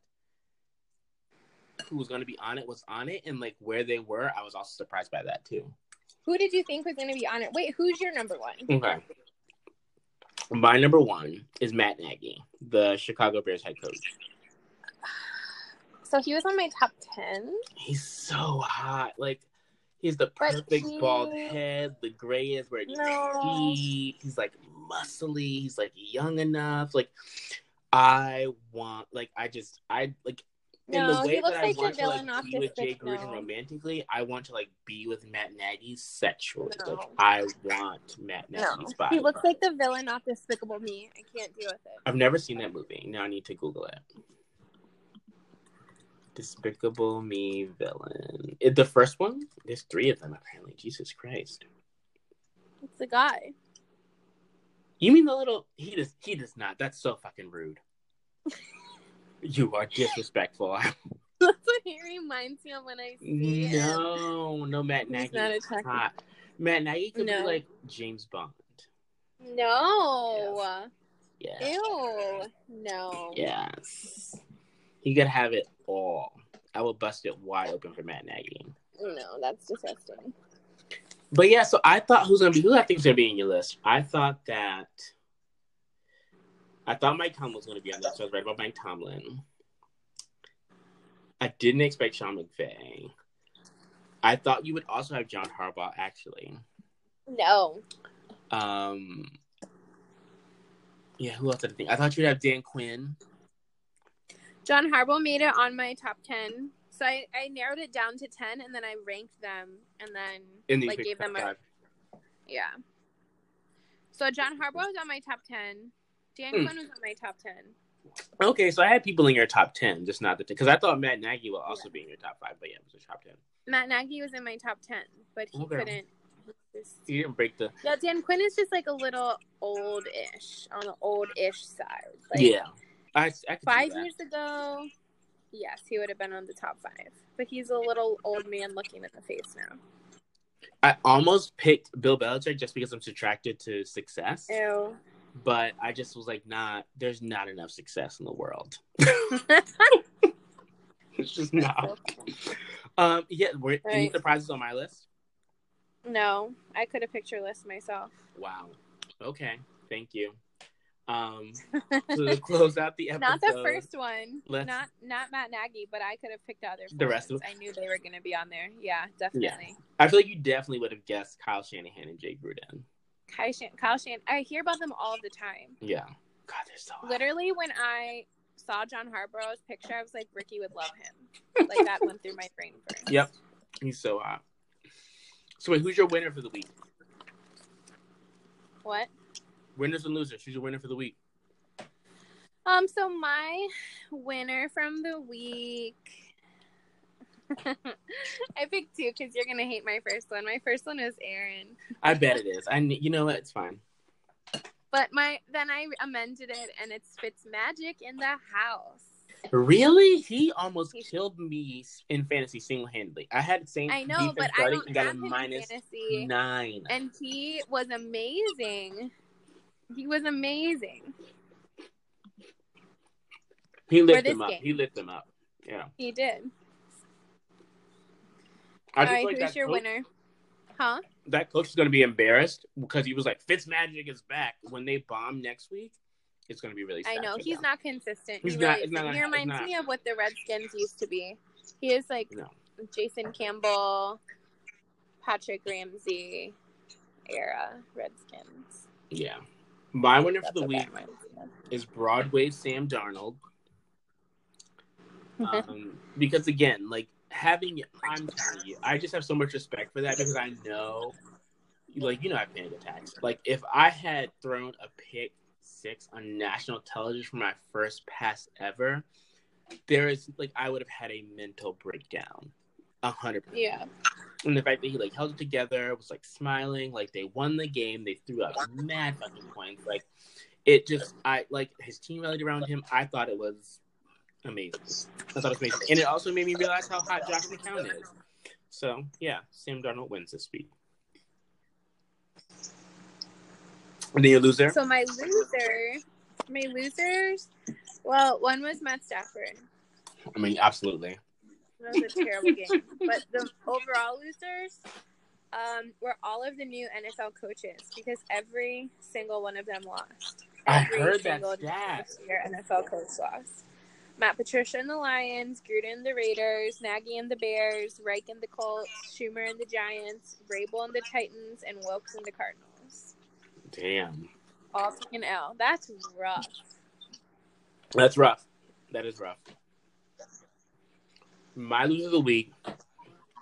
who was going to be on it was on it, and like where they were, I was also surprised by that too. Who did you think was going to be on it? Wait, who's your number one? Okay. My number one is Matt Nagy, the Chicago Bears head coach. So he was on my top ten. He's so hot. Like he's the perfect he- bald head. The gray is where No. He's like muscly. He's like young enough. Like I want. Like I just. I like. In No, the way looks that I like the want to like be with Despicable. Gruden romantically, I want to like be with Matt Nagy sexually. No. Like I want Matt No, Nagy's body. he looks like the villain off Despicable Me. I can't deal with it. I've never seen that movie. Now I need to Google it. Despicable Me villain. It, the first one? There's three of them apparently. Jesus Christ. It's the guy. You mean the little? He does. He does not. That's so fucking rude. [LAUGHS] you are disrespectful. [LAUGHS] That's what he reminds me of when I see him. no, no, Matt He's Nagy. not is attractive. hot. Matt Nagy could No. be like James Bond. No. Yeah. Ew. No. Yes. He could have it all. I will bust it wide open for Matt Nagy. No, that's disgusting. But yeah, so I thought who's gonna be who I think is gonna be in your list. I thought that I thought Mike Tomlin was gonna be on there, so I was right about Mike Tomlin. I didn't expect Sean McVay. I thought you would also have John Harbaugh actually. No. Um Yeah, who else did I think? I thought you'd have Dan Quinn. John Harbaugh made it on my top 10. So I, I narrowed it down to 10 and then I ranked them and then the like gave them a five. yeah. So John Harbaugh was on my top 10. Dan Hmm. Quinn was on my top 10. Okay, so I had people in your top ten, just not the ten, because I thought Matt Nagy will also be in your top five, but yeah, it was a top ten. Matt Nagy was in my top 10, but he Okay. couldn't. he just- He didn't break the Yeah, Dan Quinn is just like a little old-ish, on the old-ish side. Like, yeah. I, I could five years ago, yes, he would have been on the top five. But he's a little old man looking in the face now. I almost picked Bill Belichick just because I'm attracted to success, Ew. But I just was like, nah, there's not enough success in the world. [LAUGHS] it's just not. Um, yeah, were any surprises on my list? no, I could have picture list myself. Wow. Okay, thank you. Um, [LAUGHS] so to close out the episode, not the first one. Not not Matt Nagy, but I could have picked other. The rest of- I knew they were going to be on there. Yeah, definitely. I feel like you definitely would have guessed Kyle Shanahan and Jay Gruden. Kyle, Shan- Kyle Shan. I hear about them all the time. Yeah. God, they're so hot. Literally, when I saw John Harbaugh's picture, I was like, Ricky would love him. Like that went through my brain first. Yep. He's so hot. So wait, who's your winner for the week? What? Winners and losers. Who's your winner for the week? Um. So my winner from the week. [LAUGHS] I picked two because you're gonna hate my first one. My first one is Aaron, I bet it is. I you know what? It's fine. but my then I amended it and it's Fitzmagic in the house. Really? He almost killed me in fantasy single handedly. I had the same I know, but I don't got have a minus fantasy, nine. and he was amazing. He was amazing. He this them up. game. He lit them up. Yeah. He did. I All just right, like who's your coach, winner? Huh? That coach is going to be embarrassed because he was like, Fitzmagic is back. When they bomb next week, it's going to be really sad. I know he's them. not consistent. He's he not- really not he reminds not. me of what the Redskins used to be. He is like No. Jason Campbell, Patrick Ramsey era Redskins. Yeah. My winner for the week that reminds me of. is Broadway Sam Darnold. [LAUGHS] Um, because again, like having, I'm telling you, I just have so much respect for that because I know, like, you know, I have panic attacks. Like, if I had thrown a pick six on national television for my first pass ever, there is like I would have had a mental breakdown, a hundred percent. yeah. And the fact that he like held it together, was like smiling, like they won the game, they threw out mad fucking points. Like it just I like his team rallied around him. I thought it was amazing. I thought it was amazing. And it also made me realize how hot Josh McCown is. So yeah, Sam Darnold wins this week. And then your loser? So my loser, my losers. Well, one was Matt Stafford. I mean, absolutely. That was a terrible game. But the overall losers um, were all of the new NFL coaches because every single one of them lost. I Every heard that single stat. Your NFL coach lost. Matt Patricia and the Lions, Gruden and the Raiders, Nagy and the Bears, Reich and the Colts, Shurmur and the Giants, Vrabel and the Titans, and Wilks and the Cardinals. Damn. All took an L. That's rough. That's rough. That is rough. My loser of the week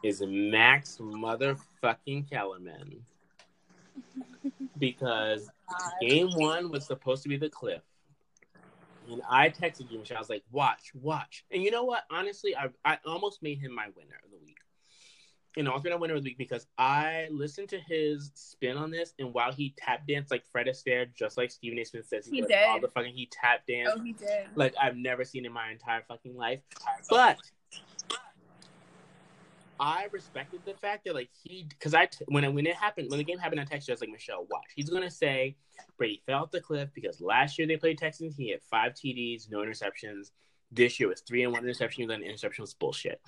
is Max motherfucking Kellerman. [LAUGHS] because game one was supposed to be the cliff. And I texted you, Michelle. I was like, watch, watch. And you know what? Honestly, I, I almost made him my winner of the week. an alternate winner of the week because I listened to his spin on this, and while he tap danced like Fred Astaire, just like Stephen A. Smith says, He does did. all the fucking he tap danced Oh, he did. like I've never seen in my entire fucking life. But I respected the fact that like he because I when it, when it happened when the game happened I texted I was like Michelle watch. He's gonna say Brady fell off the cliff because last year they played Texans he had five TDs no interceptions. This year was three and one interception then interception was bullshit.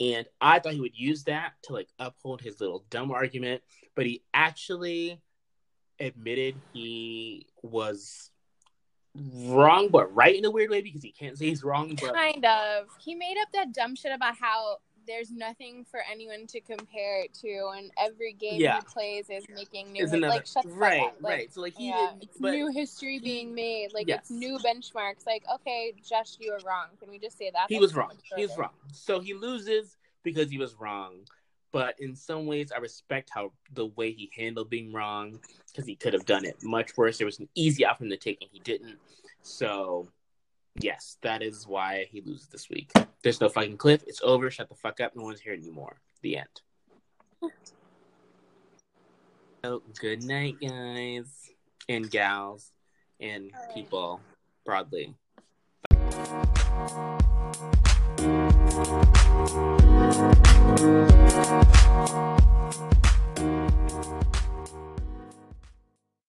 And I thought he would use that to like uphold his little dumb argument but he actually admitted he was wrong but right in a weird way because he can't say he's wrong but Kind of. He made up that dumb shit about how there's nothing for anyone to compare it to, and every game Yeah. he plays is making new. is another like shut right up. Like, right so like he yeah, it's but new history being made. Like Yes. it's new benchmarks. Like okay, Josh, you were wrong. Can we just say that? he That's was wrong he was wrong so he loses because he was wrong but in some ways i respect how the way he handled being wrong because he could have done it much worse there was an easy from the take and he didn't so Yes, that is why he loses this week. There's no fucking cliff. It's over. Shut the fuck up. No one's here anymore. The end. So good night, guys and gals and people broadly. Bye.